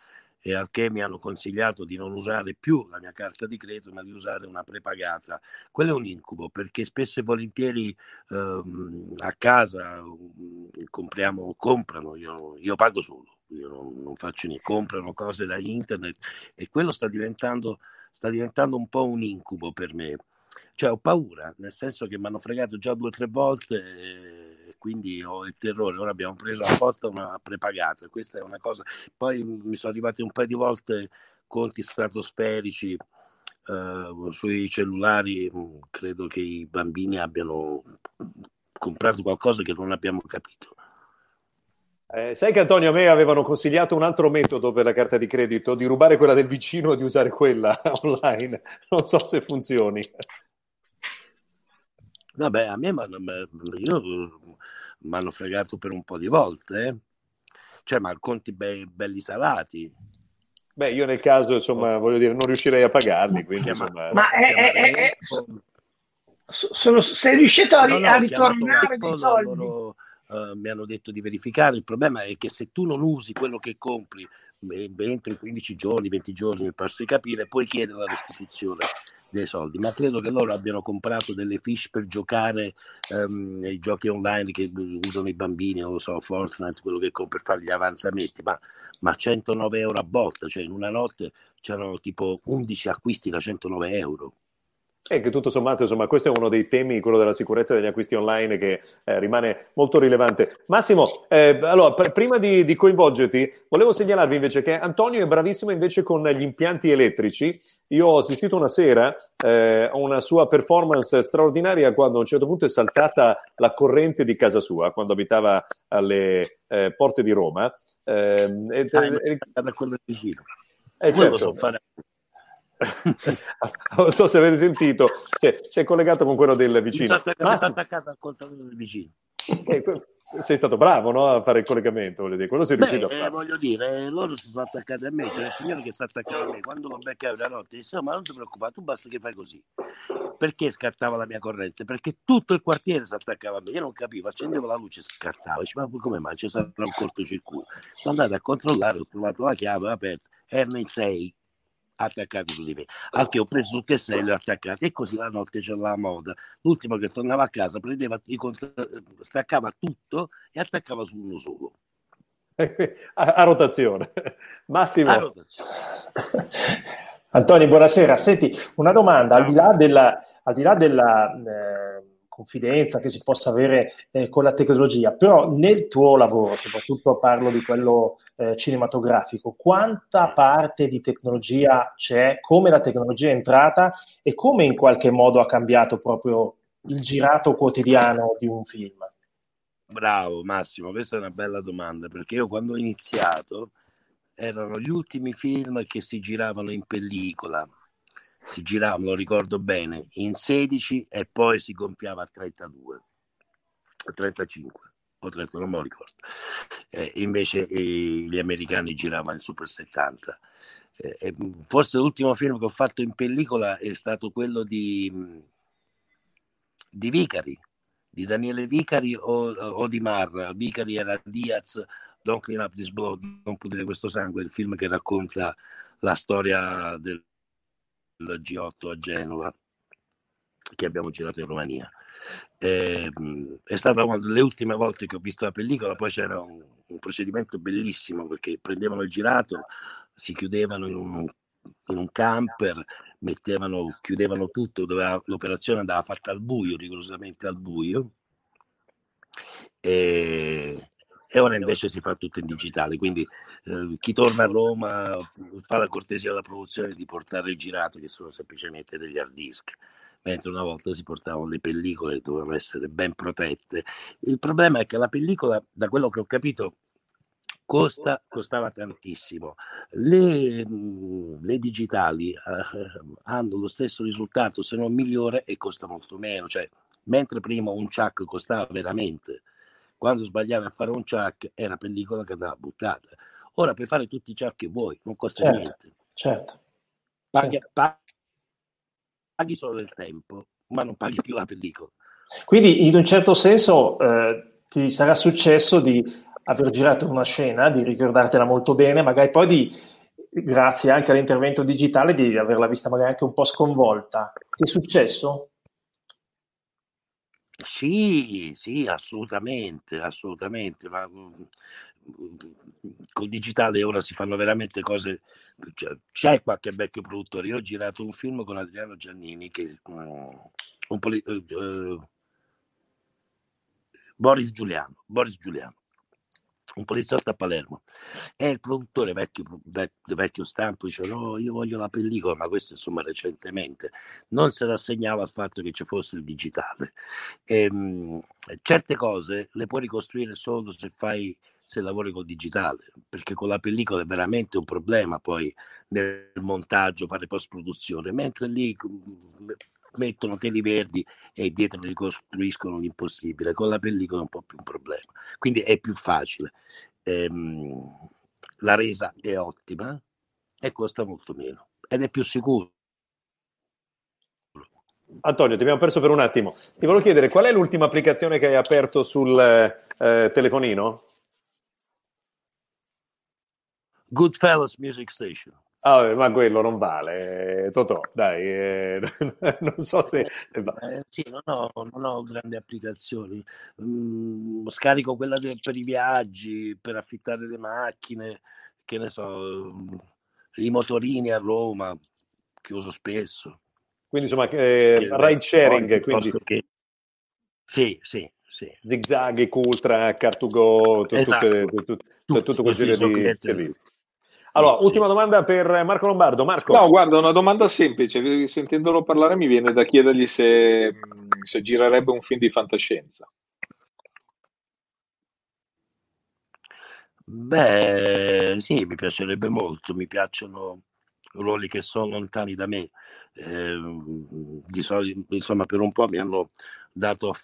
e al che mi hanno consigliato di non usare più la mia carta di credito ma di usare una prepagata. Quello è un incubo perché spesso e volentieri ehm, a casa um, compriamo, comprano, io, io pago solo, io non, non, faccio niente, comprano cose da internet e quello sta diventando, sta diventando un po' un incubo per me. Cioè ho paura, nel senso che mi hanno fregato già due o tre volte. E, quindi ho il terrore. Ora abbiamo preso apposta una prepagata, questa è una cosa. Poi mi sono arrivati un paio di volte conti stratosferici eh, sui cellulari, credo che i bambini abbiano comprato qualcosa che non abbiamo capito. Eh, sai che Antonio a me avevano consigliato un altro metodo per la carta di credito, di rubare quella del vicino e di usare quella online. Non so se funzioni. Vabbè, a me mi hanno fregato per un po' di volte, eh? cioè, ma conti be- belli salati. Beh, io nel caso, insomma, voglio dire, non riuscirei a pagarli, quindi, insomma, ma è, è, è, sono, sei riuscito a, no, no, a ritornare dei soldi? Loro, uh, mi hanno detto di verificare. Il problema è che se tu non usi quello che compri entro i 15 giorni, 20 giorni, mi posso capire, puoi chiedere la restituzione dei soldi, ma credo che loro abbiano comprato delle fish per giocare um, i giochi online che usano i bambini, non lo so, Fortnite, quello che compri per fare gli avanzamenti, ma, ma 109 euro a botta, cioè in una notte c'erano tipo 11 acquisti da 109 euro. E che tutto sommato, insomma, questo è uno dei temi, quello della sicurezza degli acquisti online, che eh, rimane molto rilevante. Massimo, eh, allora, pr- prima di, di, coinvolgerti, volevo segnalarvi invece che Antonio è bravissimo invece con gli impianti elettrici. Io ho assistito una sera eh, a una sua performance straordinaria quando a un certo punto è saltata la corrente di casa sua, quando abitava alle eh, porte di Roma. Eh, ah, e, da quello vicino. Eh, certo. fare non so se avete sentito, cioè, si è collegato con quello del vicino. Mi sta attaccata, al coltello del vicino. Eh, sei stato bravo no, a fare il collegamento, voglio dire. quello sei Beh, a eh, fare. Eh, voglio dire, eh, loro si sono attaccati a me, c'è cioè il signore che sta attaccando a me. Quando lo beccai una notte, disse: oh, Ma non ti preoccupare, tu basta che fai così. Perché scartava la mia corrente? Perché tutto il quartiere si attaccava a me. Io non capivo, accendevo la luce e scattava. Dice, ma come mai c'è stato un cortocircuito? Sono andato a controllare, ho trovato la chiave aperta, erano in 6 attaccati su di me. Al che ho preso un le e attaccate E così la notte c'era la moda. L'ultimo che tornava a casa prendeva, staccava tutto e attaccava su uno solo. A, a rotazione. Massimo. A rotazione. Antonio, buonasera. Senti, una domanda, al di là della... Al di là della eh confidenza che si possa avere eh, con la tecnologia, però nel tuo lavoro, soprattutto parlo di quello eh, cinematografico, quanta parte di tecnologia c'è, come la tecnologia è entrata e come in qualche modo ha cambiato proprio il girato quotidiano di un film? Bravo Massimo, questa è una bella domanda perché io quando ho iniziato erano gli ultimi film che si giravano in pellicola si girava, lo ricordo bene, in 16 e poi si gonfiava a 32, a 35 o 30, non me lo ricordo. Eh, invece eh, gli americani giravano in Super 70. Eh, forse l'ultimo film che ho fatto in pellicola è stato quello di, di Vicari, di Daniele Vicari o, o di Marra. Vicari era Diaz, Don't Clean Up This Blood, Non pulire questo sangue, il film che racconta la storia del il G8 a Genova che abbiamo girato in Romania. Eh, è stata una delle ultime volte che ho visto la pellicola, poi c'era un, un procedimento bellissimo perché prendevano il girato, si chiudevano in un, in un camper, mettevano, chiudevano tutto, doveva, l'operazione andava fatta al buio, rigorosamente al buio. E, e ora invece si fa tutto in digitale. Quindi eh, chi torna a Roma fa la cortesia alla produzione di portare il girato, che sono semplicemente degli hard disk. Mentre una volta si portavano le pellicole che dovevano essere ben protette. Il problema è che la pellicola, da quello che ho capito, costa, costava tantissimo. Le, le digitali eh, hanno lo stesso risultato, se non migliore, e costa molto meno. Cioè, mentre prima un chuck costava veramente quando sbagliavi a fare un chuck era pellicola che andava buttata. Ora puoi fare tutti i chuck che vuoi, non costa certo, niente. Certo. Paghi, certo. paghi, solo del tempo, ma non paghi più la pellicola. Quindi in un certo senso eh, ti sarà successo di aver girato una scena, di ricordartela molto bene, magari poi di, grazie anche all'intervento digitale, di averla vista magari anche un po' sconvolta. Ti è successo? Sì, sì, assolutamente, assolutamente, ma mhmm, col digitale ora si fanno veramente cose cioè, c'è qualche vecchio produttore. Io ho girato un film con Adriano Giannini che mhmm, un poli uhm, uhm Boris Giuliano, Boris Giuliano un poliziotto a Palermo. E il produttore vecchio, vecchio, stampo dice no io voglio la pellicola ma questo insomma recentemente non si rassegnava al fatto che ci fosse il digitale. E, ehm, mh, certe cose le puoi ricostruire solo se fai se lavori col digitale perché con la pellicola è veramente un problema poi nel montaggio fare post produzione mentre lì mettono teli verdi e dietro ricostruiscono l'impossibile. Con la pellicola è un po' più un problema. Quindi è più facile. Ehm, la resa è ottima e costa molto meno ed è più sicuro. Antonio, ti abbiamo perso per un attimo. Ti volevo chiedere qual è l'ultima applicazione che hai aperto sul eh, telefonino? Goodfellas Music Station. Ah, ma quello non vale, Totò, dai, eh, non so se... Eh, sì, non ho, non ho, grandi applicazioni, mm, scarico quella de, per i viaggi, per affittare le macchine, che ne so, i motorini a Roma, che uso spesso. Quindi insomma, eh, ride sharing. Quindi... Che... Sì, sì, sì. Zigzag, Cultra, Car2Go, esatto. tutte, tutte, tutte, tutto quel genere di servizi. Allora, sì, ultima domanda per Marco Lombardo. Marco. No, guarda, una domanda semplice. Sentendolo parlare mi viene da chiedergli se, se girerebbe un film di fantascienza. Beh, sì, mi piacerebbe molto. Mi piacciono ruoli che sono lontani da me. Eh, di solito, insomma, per un po' mi hanno dato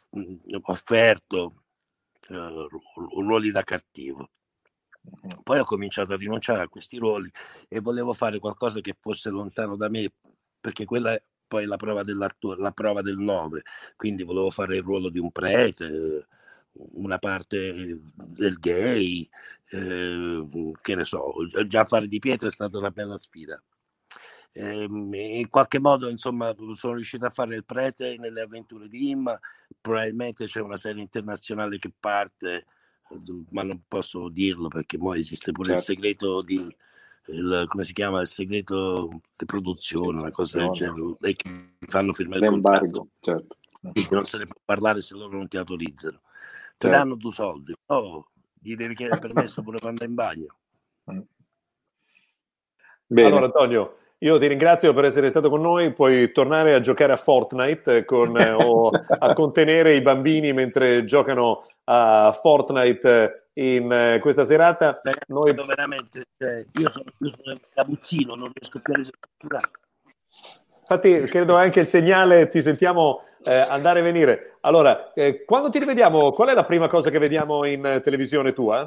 offerto eh, ruoli da cattivo poi ho cominciato a rinunciare a questi ruoli e volevo fare qualcosa che fosse lontano da me, perché quella è poi la prova dell'attore, la prova del 9, quindi volevo fare il ruolo di un prete, una parte del gay, eh, che ne so, già fare di Pietro è stata una bella sfida. Eh, in qualche modo, insomma, sono riuscito a fare il prete nelle avventure di Imma, probabilmente c'è una serie internazionale che parte ma non posso dirlo perché poi esiste pure certo. il segreto di il, come si chiama il segreto di produzione, una cosa del genere, e che fanno firmare il contratto. Certo. Quindi non se ne può parlare se loro non ti autorizzano. Ti certo. danno due soldi, oh, gli devi chiedere permesso pure quando è in bagno. Mm. Bene. Allora Antonio, io ti ringrazio per essere stato con noi, puoi tornare a giocare a Fortnite con, eh, o a contenere i bambini mentre giocano a Fortnite in eh, questa serata. Noi... Veramente, cioè, io sono, io sono un capuzzino, non riesco più a risolvere. Infatti, credo anche il segnale, ti sentiamo eh, andare e venire. Allora, eh, quando ti rivediamo, qual è la prima cosa che vediamo in televisione tua?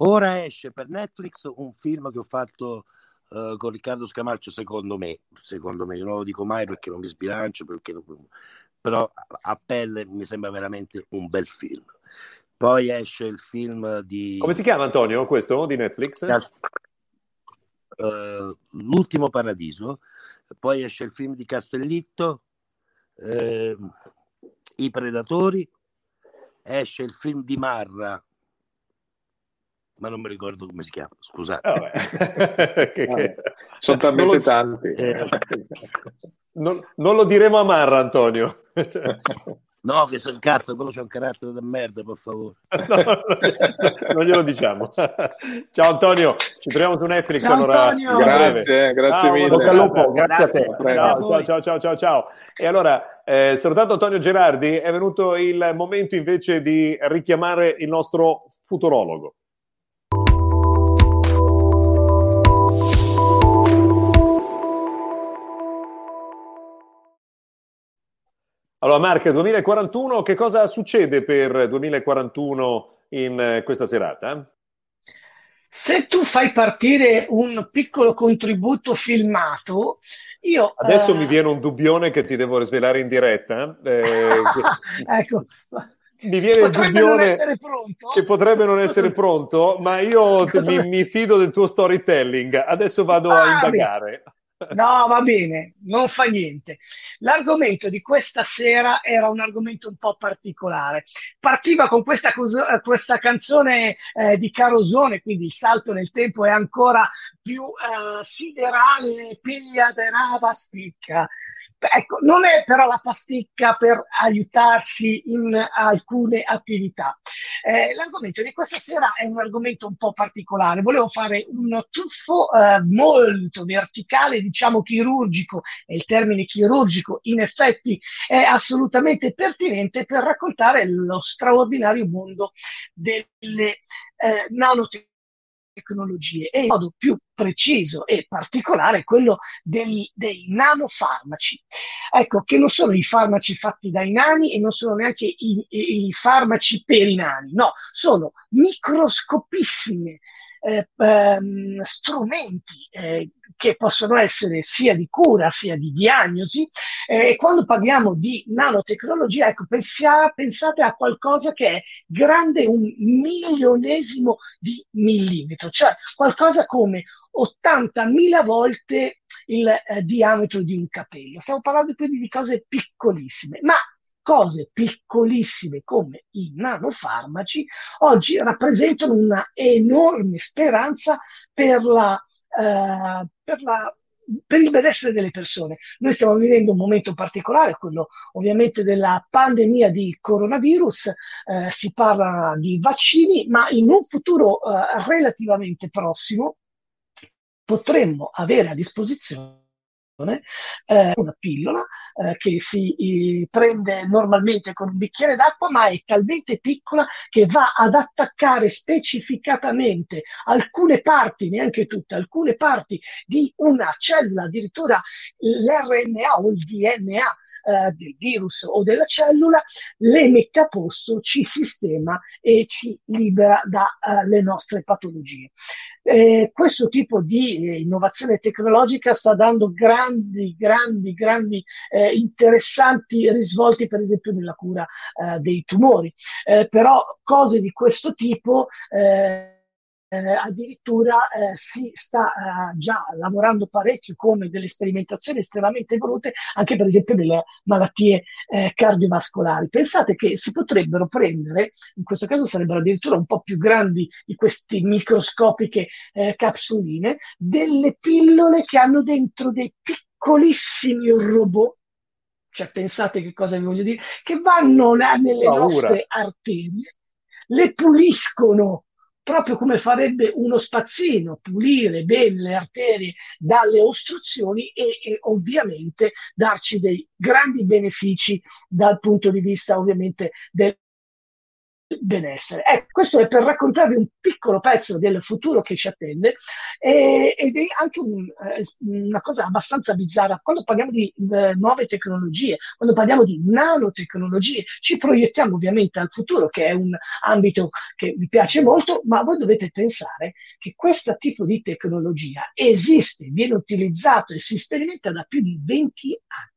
Ora esce per Netflix un film che ho fatto uh, con Riccardo Scamarcio, secondo me, secondo me, io non lo dico mai perché non mi sbilancio, perché non... però a pelle mi sembra veramente un bel film. Poi esce il film di... Come si chiama Antonio questo di Netflix? Uh, L'ultimo paradiso, poi esce il film di Castellitto, uh, I Predatori, esce il film di Marra, ma non mi ricordo come si chiama, scusate. Oh, che, che... Sono talmente lo... tanti. Eh... Non, non, lo diremo a Marra, Antonio. no, che sono cazzo, quello c'è un carattere da merda, per favore. no, non glielo diciamo. Ciao Antonio, ci troviamo su Netflix ciao, allora. Grazie, grazie ciao, mille. Lupo, grazie a te. Ciao, ciao, ciao, ciao, ciao. E allora, eh, salutato Antonio Gerardi, è venuto il momento invece di richiamare il nostro futurologo. Allora, Mark, 2041, che cosa succede per 2041 in eh, questa serata? Se tu fai partire un piccolo contributo filmato, io... Adesso eh... mi viene un dubbione che ti devo svelare in diretta. Eh, ecco. Mi viene il dubbione che potrebbe non essere pronto, ma io mi, mi, fido del tuo storytelling. Adesso vado ah, a indagare. Beh. No, va bene, non fa niente. L'argomento di questa sera era un argomento un po' particolare. Partiva con questa, questa canzone eh, di Carosone, quindi il salto nel tempo è ancora più eh, siderale, rava spicca. Ecco, non è però la pasticca per aiutarsi in alcune attività. Eh, l'argomento di questa sera è un argomento un po' particolare. Volevo fare un tuffo eh, molto verticale, diciamo chirurgico, e il termine chirurgico in effetti è assolutamente pertinente per raccontare lo straordinario mondo delle eh, nanotecnologie tecnologie e in modo più preciso e particolare quello dei, dei nanofarmaci. Ecco, che non sono i farmaci fatti dai nani e non sono neanche i, i, i farmaci per i nani, no, sono microscopissime eh, ehm, strumenti eh, che possono essere sia di cura sia di diagnosi. Eh, e quando parliamo di nanotecnologia, ecco, pensia, pensate a qualcosa che è grande un milionesimo di millimetro, cioè qualcosa come 80.000 volte il eh, diametro di un capello. Stiamo parlando quindi di cose piccolissime, ma cose piccolissime come i nanofarmaci oggi rappresentano una enorme speranza per la eh, per la per il benessere delle persone. Noi stiamo vivendo un momento particolare, quello ovviamente della pandemia di coronavirus, eh, si parla di vaccini, ma in un futuro eh, relativamente prossimo potremmo avere a disposizione eh, una pillola eh, che si eh, prende normalmente con un bicchiere d'acqua, ma è talmente piccola che va ad attaccare specificatamente alcune parti, neanche tutte, alcune parti di una cellula, addirittura l'RNA o il DNA eh, del virus o della cellula, le mette a posto, ci sistema e ci libera dalle eh, nostre patologie. Eh, questo tipo di eh, innovazione tecnologica sta dando grandi, grandi, grandi eh, interessanti risvolti, per esempio nella cura eh, dei tumori. Eh, però cose di questo tipo eh, addirittura eh, si sta eh, già lavorando parecchio con delle sperimentazioni estremamente evolute anche per esempio nelle malattie eh, cardiovascolari. Pensate che si potrebbero prendere, in questo caso sarebbero addirittura un po' più grandi di queste microscopiche eh, capsuline, delle pillole che hanno dentro dei piccolissimi robot cioè pensate che cosa vi voglio dire, che vanno là nelle Paura. nostre arterie, le puliscono proprio come farebbe uno spazzino, pulire bene le arterie dalle ostruzioni e, e, ovviamente darci dei grandi benefici dal punto di vista ovviamente del benessere. Ecco, questo è per raccontarvi un piccolo pezzo del futuro che ci attende eh, ed è anche un, eh, una cosa abbastanza bizzarra. Quando parliamo di eh, nuove tecnologie, quando parliamo di nanotecnologie, ci proiettiamo ovviamente al futuro, che è un ambito che mi piace molto, ma voi dovete pensare che questo tipo di tecnologia esiste, viene utilizzato e si sperimenta da più di 20 anni.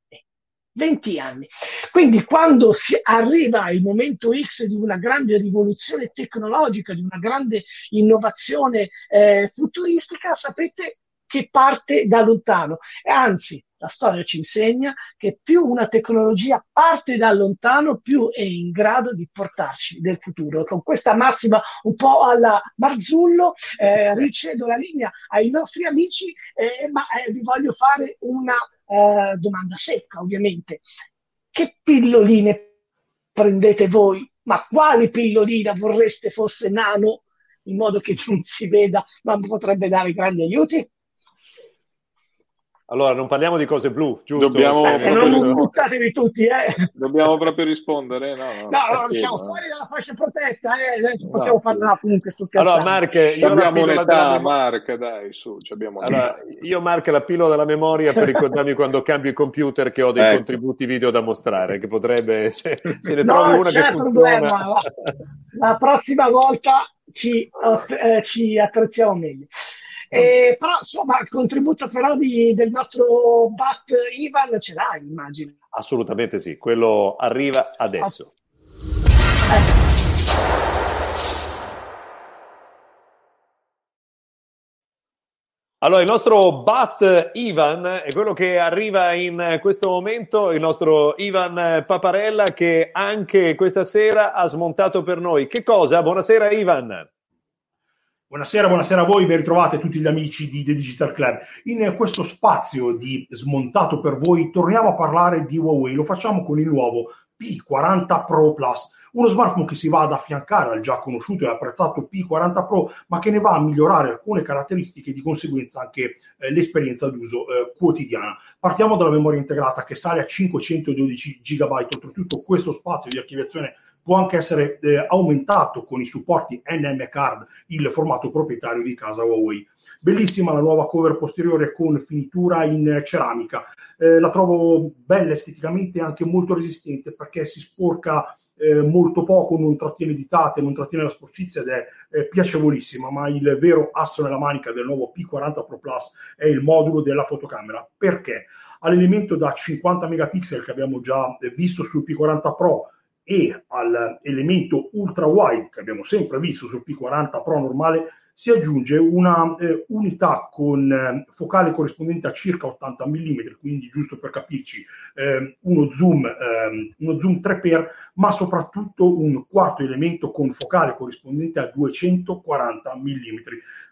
20 anni. Quindi quando si arriva il momento X di una grande rivoluzione tecnologica, di una grande innovazione eh, futuristica, sapete che parte da lontano. Anzi, la storia ci insegna che più una tecnologia parte da lontano, più è in grado di portarci del futuro. Con questa massima un po' alla Marzullo, eh, ricedo la linea ai nostri amici, eh, ma eh, vi voglio fare una eh, domanda secca, ovviamente. Che pilloline prendete voi? Ma quale pillolina vorreste fosse nano in modo che non si veda, ma potrebbe dare grandi aiuti? Allora, non parliamo di cose blu, giusto? Dobbiamo cioè, proprio... non buttatevi tutti, eh. Dobbiamo proprio rispondere, no? No, no, no siamo fuori dalla fascia protetta, eh. Adesso possiamo no. parlare comunque, sto scherzando. Allora, Mark, io abbiamo un'età, mem- Mark, dai, su, abbiamo allora, io, Mark, la pillola della memoria per ricordarmi quando cambio il computer che ho dei ecco. contributi video da mostrare, che potrebbe, se, se ne trovi una che funziona... La, la prossima volta ci, eh, ci attrezziamo meglio. Eh, però insomma il contributo però di, del nostro Bat Ivan ce l'hai immagino assolutamente sì quello arriva adesso Allora, il nostro Bat Ivan è quello che arriva in questo momento, il nostro Ivan Paparella che anche questa sera ha smontato per noi. Che cosa? Buonasera Ivan. Buonasera, buonasera a voi, ben ritrovate tutti gli amici di The Digital Club. In questo spazio di smontato per voi torniamo a parlare di Huawei, lo facciamo con il nuovo P40 Pro Plus, uno smartphone che si va ad affiancare al già conosciuto e apprezzato P40 Pro, ma che ne va a migliorare alcune caratteristiche e di conseguenza anche eh, l'esperienza d'uso eh, quotidiana. Partiamo dalla memoria integrata che sale a 512 GB, oltretutto questo spazio di archiviazione può anche essere eh, aumentato con i supporti NM Card, il formato proprietario di casa Huawei. Bellissima la nuova cover posteriore con finitura in ceramica. Eh, la trovo bella esteticamente e anche molto resistente perché si sporca eh, molto poco, non trattiene ditate, non trattiene la sporcizia ed è eh, piacevolissima, ma il vero asso nella manica del nuovo P40 Pro Plus è il modulo della fotocamera. Perché? All'elemento da 50 megapixel che abbiamo già visto sul P40 Pro e all'elemento ultra wide che abbiamo sempre visto sul P40 Pro normale si aggiunge una eh, unità con eh, focale corrispondente a circa 80 mm, quindi giusto per capirci eh, uno, zoom, ehm, uno zoom 3x, ma soprattutto un quarto elemento con focale corrispondente a 240 mm.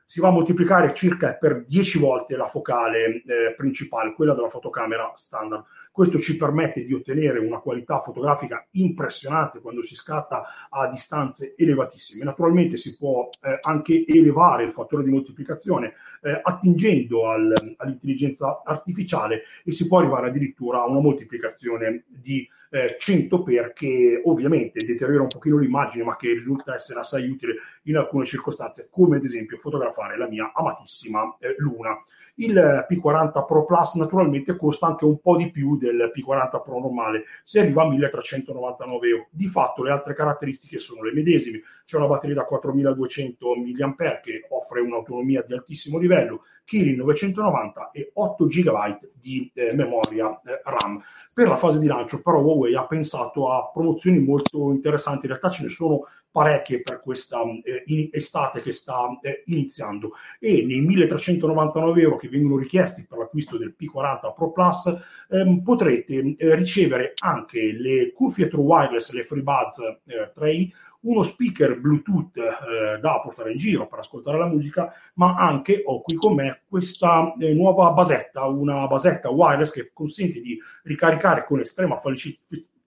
si va a moltiplicare circa per 10 volte la focale eh, principale, quella della fotocamera standard. Questo ci permette di ottenere una qualità fotografica impressionante quando si scatta a distanze elevatissime. Naturalmente si può eh, anche elevare il fattore di moltiplicazione eh, attingendo al, all'intelligenza artificiale e si può arrivare addirittura a una moltiplicazione di eh, 100 per che ovviamente deteriora un pochino l'immagine ma che risulta essere assai utile in alcune circostanze come ad esempio fotografare la mia amatissima eh, luna. Il P40 Pro Plus naturalmente costa anche un po' di più del P40 Pro normale, si arriva a 1399 euro. Di fatto le altre caratteristiche sono le medesime, c'è una batteria da 4200 mAh che offre un'autonomia di altissimo livello, Kirin 990 e 8 GB di eh, memoria eh, RAM. Per la fase di lancio però Huawei ha pensato a promozioni molto interessanti, in realtà ce ne sono parecchie per questa eh, estate che sta eh, iniziando e nei 1399 euro che vengono richiesti per l'acquisto del P40 Pro Plus ehm, potrete eh, ricevere anche le cuffie True Wireless, le FreeBuds eh, 3 uno speaker Bluetooth eh, da portare in giro per ascoltare la musica, ma anche ho qui con me questa eh, nuova basetta, una basetta wireless che consente di ricaricare con estrema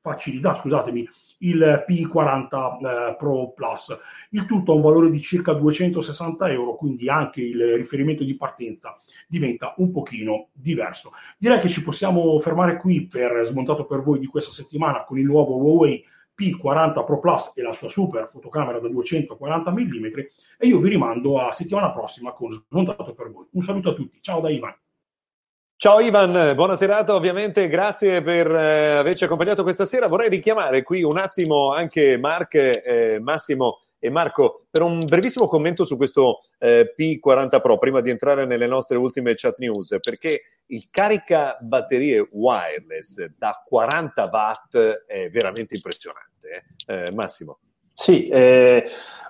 facilità, scusatemi, il P40 eh, Pro Plus. Il tutto ha un valore di circa 260 euro, quindi anche il riferimento di partenza diventa un pochino diverso. Direi che ci possiamo fermare qui per smontato per voi di questa settimana con il nuovo Huawei P40 Pro Plus e la sua super fotocamera da 240 mm e io vi rimando a settimana prossima con Smontato per voi. Un saluto a tutti, ciao da Ivan. Ciao Ivan, buona serata ovviamente, grazie per eh, averci accompagnato questa sera. Vorrei richiamare qui un attimo anche Mark, eh, Massimo e Marco per un brevissimo commento su questo eh, P40 Pro prima di entrare nelle nostre ultime chat news, perché il carica batterie wireless da 40 watt è veramente impressionante. Eh? Eh, Massimo. Sì, eh,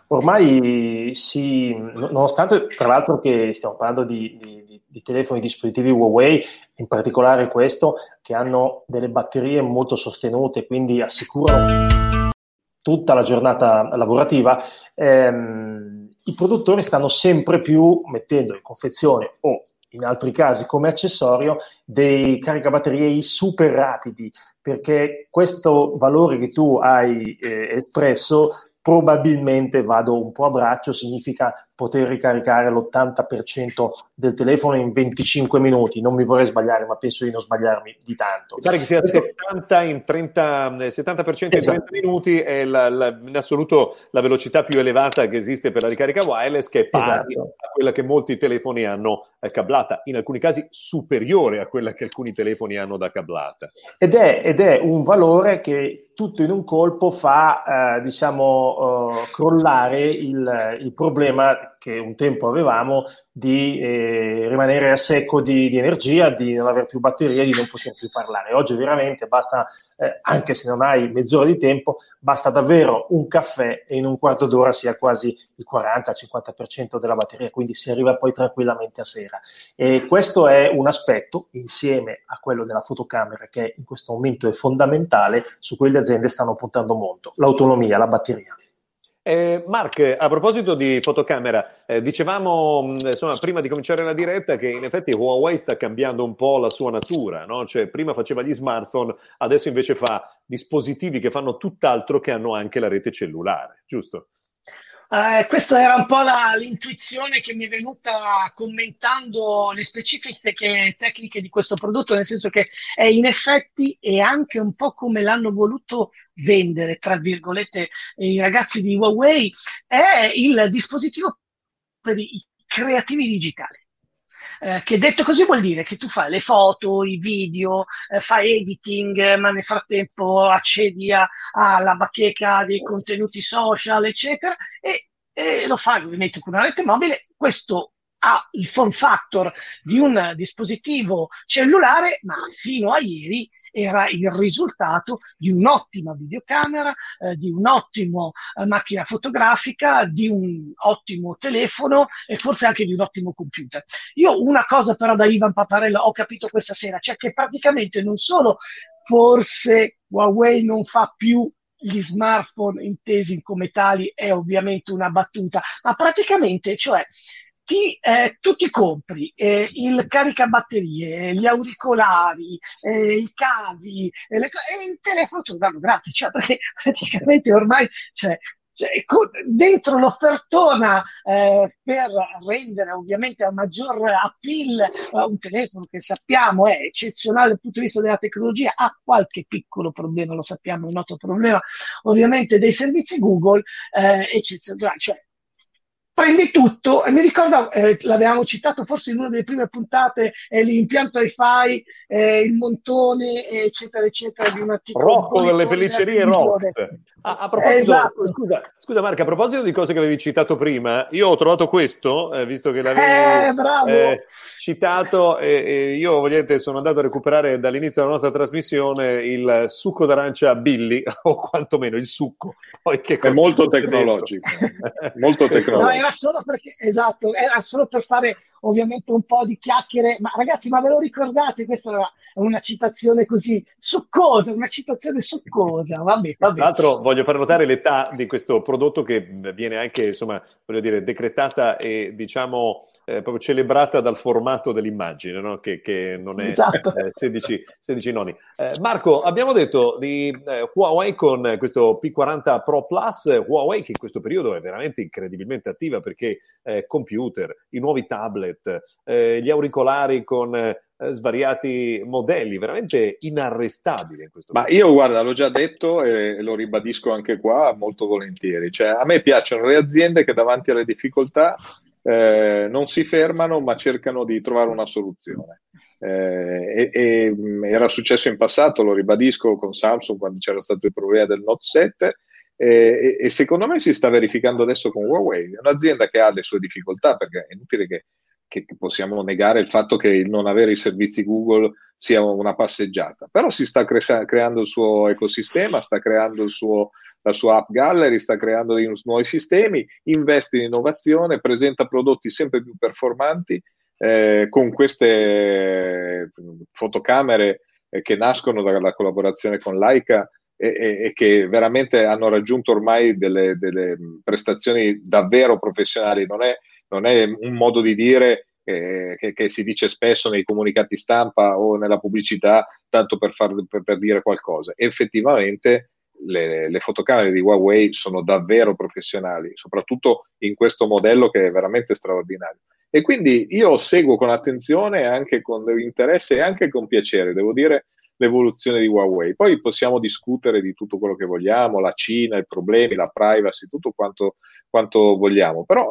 ormai si, nonostante tra l'altro che stiamo parlando di, di, di, telefoni, dispositivi Huawei, in particolare questo, che hanno delle batterie molto sostenute, quindi assicurano tutta la giornata lavorativa, ehm, i produttori stanno sempre più mettendo in confezione o in altri casi come accessorio dei caricabatterie super rapidi perché questo valore che tu hai eh, espresso probabilmente vado un po' a braccio, significa poter ricaricare l'80% del telefono in 25 minuti. Non mi vorrei sbagliare, ma penso di non sbagliarmi di tanto. Mi pare che sia Questo... 70, in 30, 70% in esatto. 30 minuti è la, la, in assoluto la velocità più elevata che esiste per la ricarica wireless, che è pari esatto. a quella che molti telefoni hanno eh, cablata, in alcuni casi superiore a quella che alcuni telefoni hanno da cablata. Ed è, ed è un valore che tutto in un colpo fa, eh, diciamo, uh, crollare il, il, problema che un tempo avevamo di eh, rimanere a secco di, di, energia, di non avere più batteria, di non poter più parlare. Oggi veramente basta, eh, anche se non hai mezz'ora di tempo, basta davvero un caffè e in un quarto d'ora si ha quasi il 40-50% della batteria, quindi si arriva poi tranquillamente a sera. E questo è un aspetto, insieme a quello della fotocamera, che in questo momento è fondamentale, su cui le aziende stanno puntando molto, l'autonomia, la batteria. Eh, Mark, a proposito di fotocamera, eh, dicevamo mm, insomma, prima di cominciare la diretta che in effetti Huawei sta cambiando un po' la sua natura, no? cioè, prima faceva gli smartphone, adesso invece fa dispositivi che fanno tutt'altro che hanno anche la rete cellulare, giusto? Eh, questa era un po' la, l'intuizione che mi è venuta commentando le specifiche tecniche di questo prodotto, nel senso che è in effetti è anche un po' come l'hanno voluto vendere, tra virgolette, i ragazzi di Huawei, è il dispositivo per i creativi digitali. Eh, che detto così vuol dire che tu fai le foto, i video, eh, fai editing, ma nel frattempo accedi alla bacheca dei contenuti social, eccetera, e, e lo fai ovviamente con una rete mobile. Questo ha il form factor di un dispositivo cellulare, ma fino a ieri era il risultato di un'ottima videocamera, eh, di un'ottima eh, macchina fotografica, di un ottimo telefono e forse anche di un ottimo computer. Io una cosa però da Ivan Paparella ho capito questa sera, cioè che praticamente non solo forse Huawei non fa più gli smartphone intesi come tali è ovviamente una battuta, ma praticamente, cioè, ti, eh, tu ti compri eh, il caricabatterie, gli auricolari, eh, i cavi e, le, e, il telefono te lo danno gratis, cioè, perché praticamente ormai cioè, cioè, dentro l'offertona eh, per rendere ovviamente a maggior appeal eh, un telefono che sappiamo è eccezionale dal punto di vista della tecnologia, ha qualche piccolo problema, lo sappiamo, un noto problema ovviamente dei servizi Google, eh, eccezionale, cioè prendi tutto, e mi ricordo, eh, l'avevamo citato forse in una delle prime puntate, eh, l'impianto hi-fi, eh, il montone, eccetera, eccetera, di un articolo. Rocco delle pelliccerie Rox. Ah, a proposito, esatto. scusa, scusa Marca, a proposito di cose che avevi citato prima, io ho trovato questo, eh, visto che l'avevi eh, citato, e, io vogliate, sono andato a recuperare dall'inizio della nostra trasmissione il succo d'arancia Billy, o quantomeno il succo. Poi che È molto tecnologico. molto tecnologico. No, era solo perché, esatto, era solo per fare ovviamente un po' di chiacchiere, ma ragazzi, ma ve lo ricordate? Questa è una citazione così succosa, una citazione succosa, vabbè, vabbè. Tra l'altro voglio far notare l'età di questo prodotto che viene anche, insomma, voglio dire, decretata e diciamo eh, proprio celebrata dal formato dell'immagine, no? che, che, non è esatto. eh, 16, 16 noni. Eh, Marco, abbiamo detto di eh, Huawei con questo P40 Pro Plus, Huawei che in questo periodo è veramente incredibilmente attiva perché eh, computer, i nuovi tablet, eh, gli auricolari con svariati modelli, veramente inarrestabile in questo Ma momento. io guarda, l'ho già detto e lo ribadisco anche qua molto volentieri, cioè a me piacciono le aziende che davanti alle difficoltà eh, non si fermano ma cercano di trovare una soluzione. Eh, e, e, era successo in passato, lo ribadisco, con Samsung quando c'era stato il problema del Note 7 e, e, secondo me si sta verificando adesso con Huawei. Un'azienda che ha le sue difficoltà perché è inutile che, che, possiamo negare il fatto che il non avere i servizi Google sia una passeggiata, però si sta cre- creando il suo ecosistema, sta creando suo la sua app gallery, sta creando nuovi sistemi, investe in innovazione, presenta prodotti sempre più performanti eh, con queste fotocamere eh, che nascono dalla collaborazione con Leica e, e, e, che veramente hanno raggiunto ormai delle, delle prestazioni davvero professionali. Non è, non è un modo di dire eh, che, che, si dice spesso nei comunicati stampa o nella pubblicità, tanto per, far, per, per dire qualcosa. Effettivamente le, le, fotocamere di Huawei sono davvero professionali, soprattutto in questo modello che è veramente straordinario. E quindi io seguo con attenzione, anche con interesse e anche con piacere, devo dire, l'evoluzione di Huawei. Poi possiamo discutere di tutto quello che vogliamo, la Cina, i problemi, la privacy, tutto quanto, quanto vogliamo, però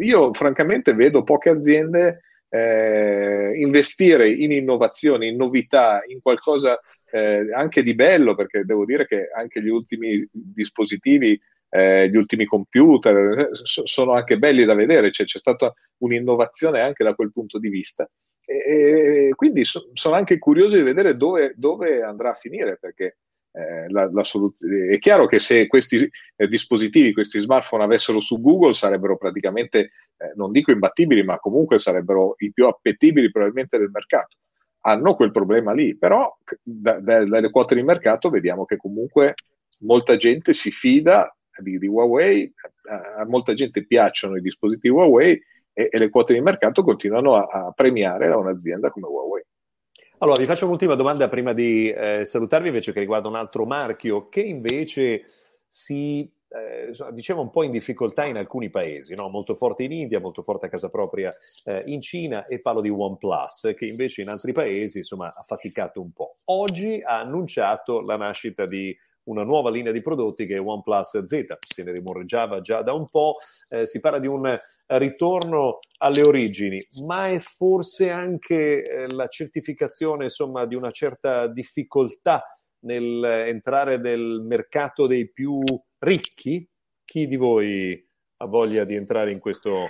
io francamente vedo poche aziende eh, investire in innovazione, in novità, in qualcosa eh, anche di bello, perché devo dire che anche gli ultimi dispositivi, eh, gli ultimi computer eh, so, sono anche belli da vedere, cioè, c'è stata un'innovazione anche da quel punto di vista. E, e quindi so, sono anche curioso di vedere dove, dove andrà a finire, perché eh, la, la soluz- è chiaro che se questi eh, dispositivi, questi smartphone avessero su Google sarebbero praticamente, eh, non dico imbattibili, ma comunque sarebbero i più appetibili probabilmente del mercato hanno quel problema lì, però da, da, dalle quote di mercato vediamo che comunque molta gente si fida di, di Huawei, a, a, molta gente piacciono i dispositivi Huawei e, e le quote di mercato continuano a, a, premiare un'azienda come Huawei. Allora, vi faccio un'ultima domanda prima di eh, salutarvi invece che riguarda un altro marchio che invece si eh, diciamo un po' in difficoltà in alcuni paesi, no? molto forte in India, molto forte a casa propria eh, in Cina e parlo di OnePlus che invece in altri paesi insomma ha faticato un po'. Oggi ha annunciato la nascita di una nuova linea di prodotti che è OnePlus Z, se ne rimorreggiava già da un po', eh, si parla di un ritorno alle origini, ma è forse anche eh, la certificazione insomma di una certa difficoltà nel entrare nel mercato dei più ricchi? Chi di voi ha voglia di entrare in questo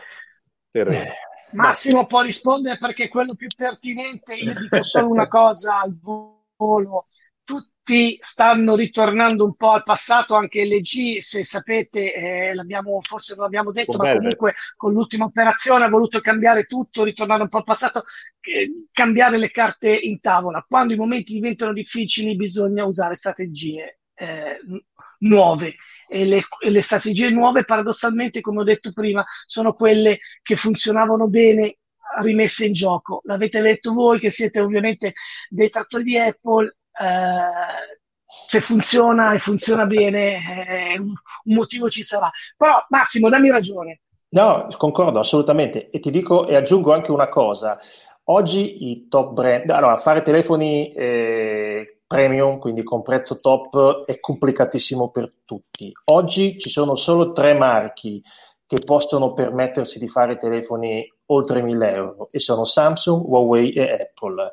terreno? Eh, Massimo può rispondere perché è quello più pertinente. Io dico solo una cosa al volo tutti stanno ritornando un po' al passato, anche LG, se sapete, eh, l'abbiamo, forse non l'abbiamo detto, con ma Velvet. comunque con l'ultima operazione ha voluto cambiare tutto, ritornare un po' al passato, eh, cambiare le carte in tavola. Quando i momenti diventano difficili bisogna usare strategie eh, nuove e le, le strategie nuove, paradossalmente, come ho detto prima, sono quelle che funzionavano bene rimesse in gioco. L'avete detto voi che siete ovviamente dei trattori di Apple. Eh, se funziona e funziona bene, eh, un, motivo ci sarà. Però Massimo, dammi ragione. No, concordo assolutamente. E ti dico e aggiungo anche una cosa. Oggi i top brand, allora fare telefoni eh, premium, quindi con prezzo top, è complicatissimo per tutti. Oggi ci sono solo tre marchi che possono permettersi di fare telefoni oltre 1000 euro e sono Samsung, Huawei e Apple.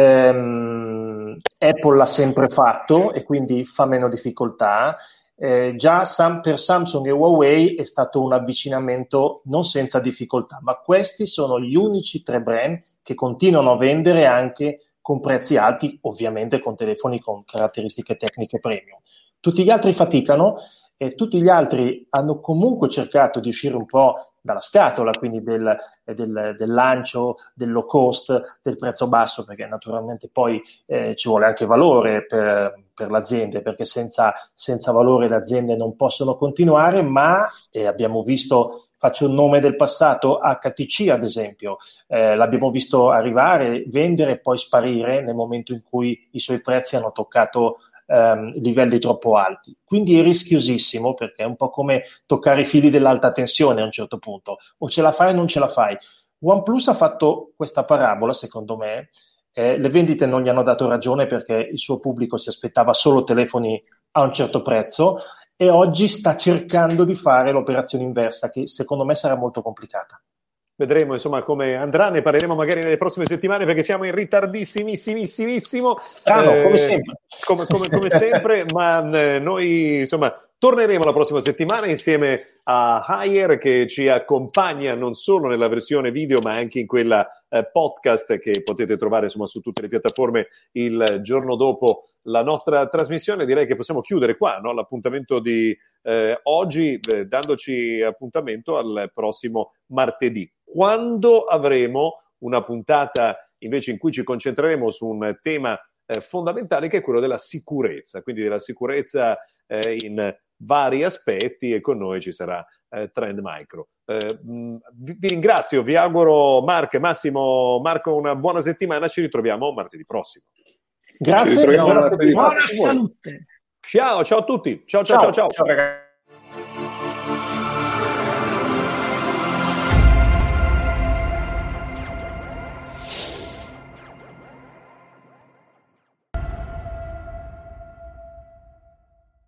Um, Apple l'ha sempre fatto e quindi fa meno difficoltà. Eh, già Sam, per Samsung e Huawei è stato un avvicinamento non senza difficoltà, ma questi sono gli unici tre brand che continuano a vendere anche con prezzi alti, ovviamente con telefoni con caratteristiche tecniche premium. Tutti gli altri faticano e tutti gli altri hanno comunque cercato di uscire un po' dalla scatola, quindi del, del, del lancio, del low cost, del prezzo basso, perché naturalmente poi eh, ci vuole anche valore per, per l'azienda, perché senza, senza, valore le aziende non possono continuare, ma eh, abbiamo visto, faccio un nome del passato, HTC ad esempio, eh, l'abbiamo visto arrivare, vendere e poi sparire nel momento in cui i suoi prezzi hanno toccato ehm, livelli troppo alti. Quindi è rischiosissimo perché è un po' come toccare i fili dell'alta tensione a un certo punto, o ce la fai o non ce la fai. OnePlus ha fatto questa parabola, secondo me, eh, le vendite non gli hanno dato ragione perché il suo pubblico si aspettava solo telefoni a un certo prezzo e oggi sta cercando di fare l'operazione inversa che secondo me sarà molto complicata. Vedremo insomma come andrà, ne parleremo magari nelle prossime settimane perché siamo in ritardissimissimissimo. Strano, eh, come sempre. Come, come, come sempre, ma eh, noi insomma Torneremo la prossima settimana insieme a Hire che ci accompagna non solo nella versione video ma anche in quella eh, podcast che potete trovare insomma, su tutte le piattaforme il giorno dopo la nostra trasmissione. Direi che possiamo chiudere qua no? l'appuntamento di eh, oggi eh, dandoci appuntamento al prossimo martedì quando avremo una puntata invece in cui ci concentreremo su un tema eh, fondamentale che è quello della sicurezza, quindi della sicurezza eh, in vari aspetti e con noi ci sarà eh, Trend Micro. Eh, vi, vi, ringrazio, vi auguro Marco e Massimo, Marco una buona settimana, ci ritroviamo martedì prossimo. Grazie, buona salute. Ciao, ciao a tutti, ciao ciao ciao ciao. ciao. ciao. ciao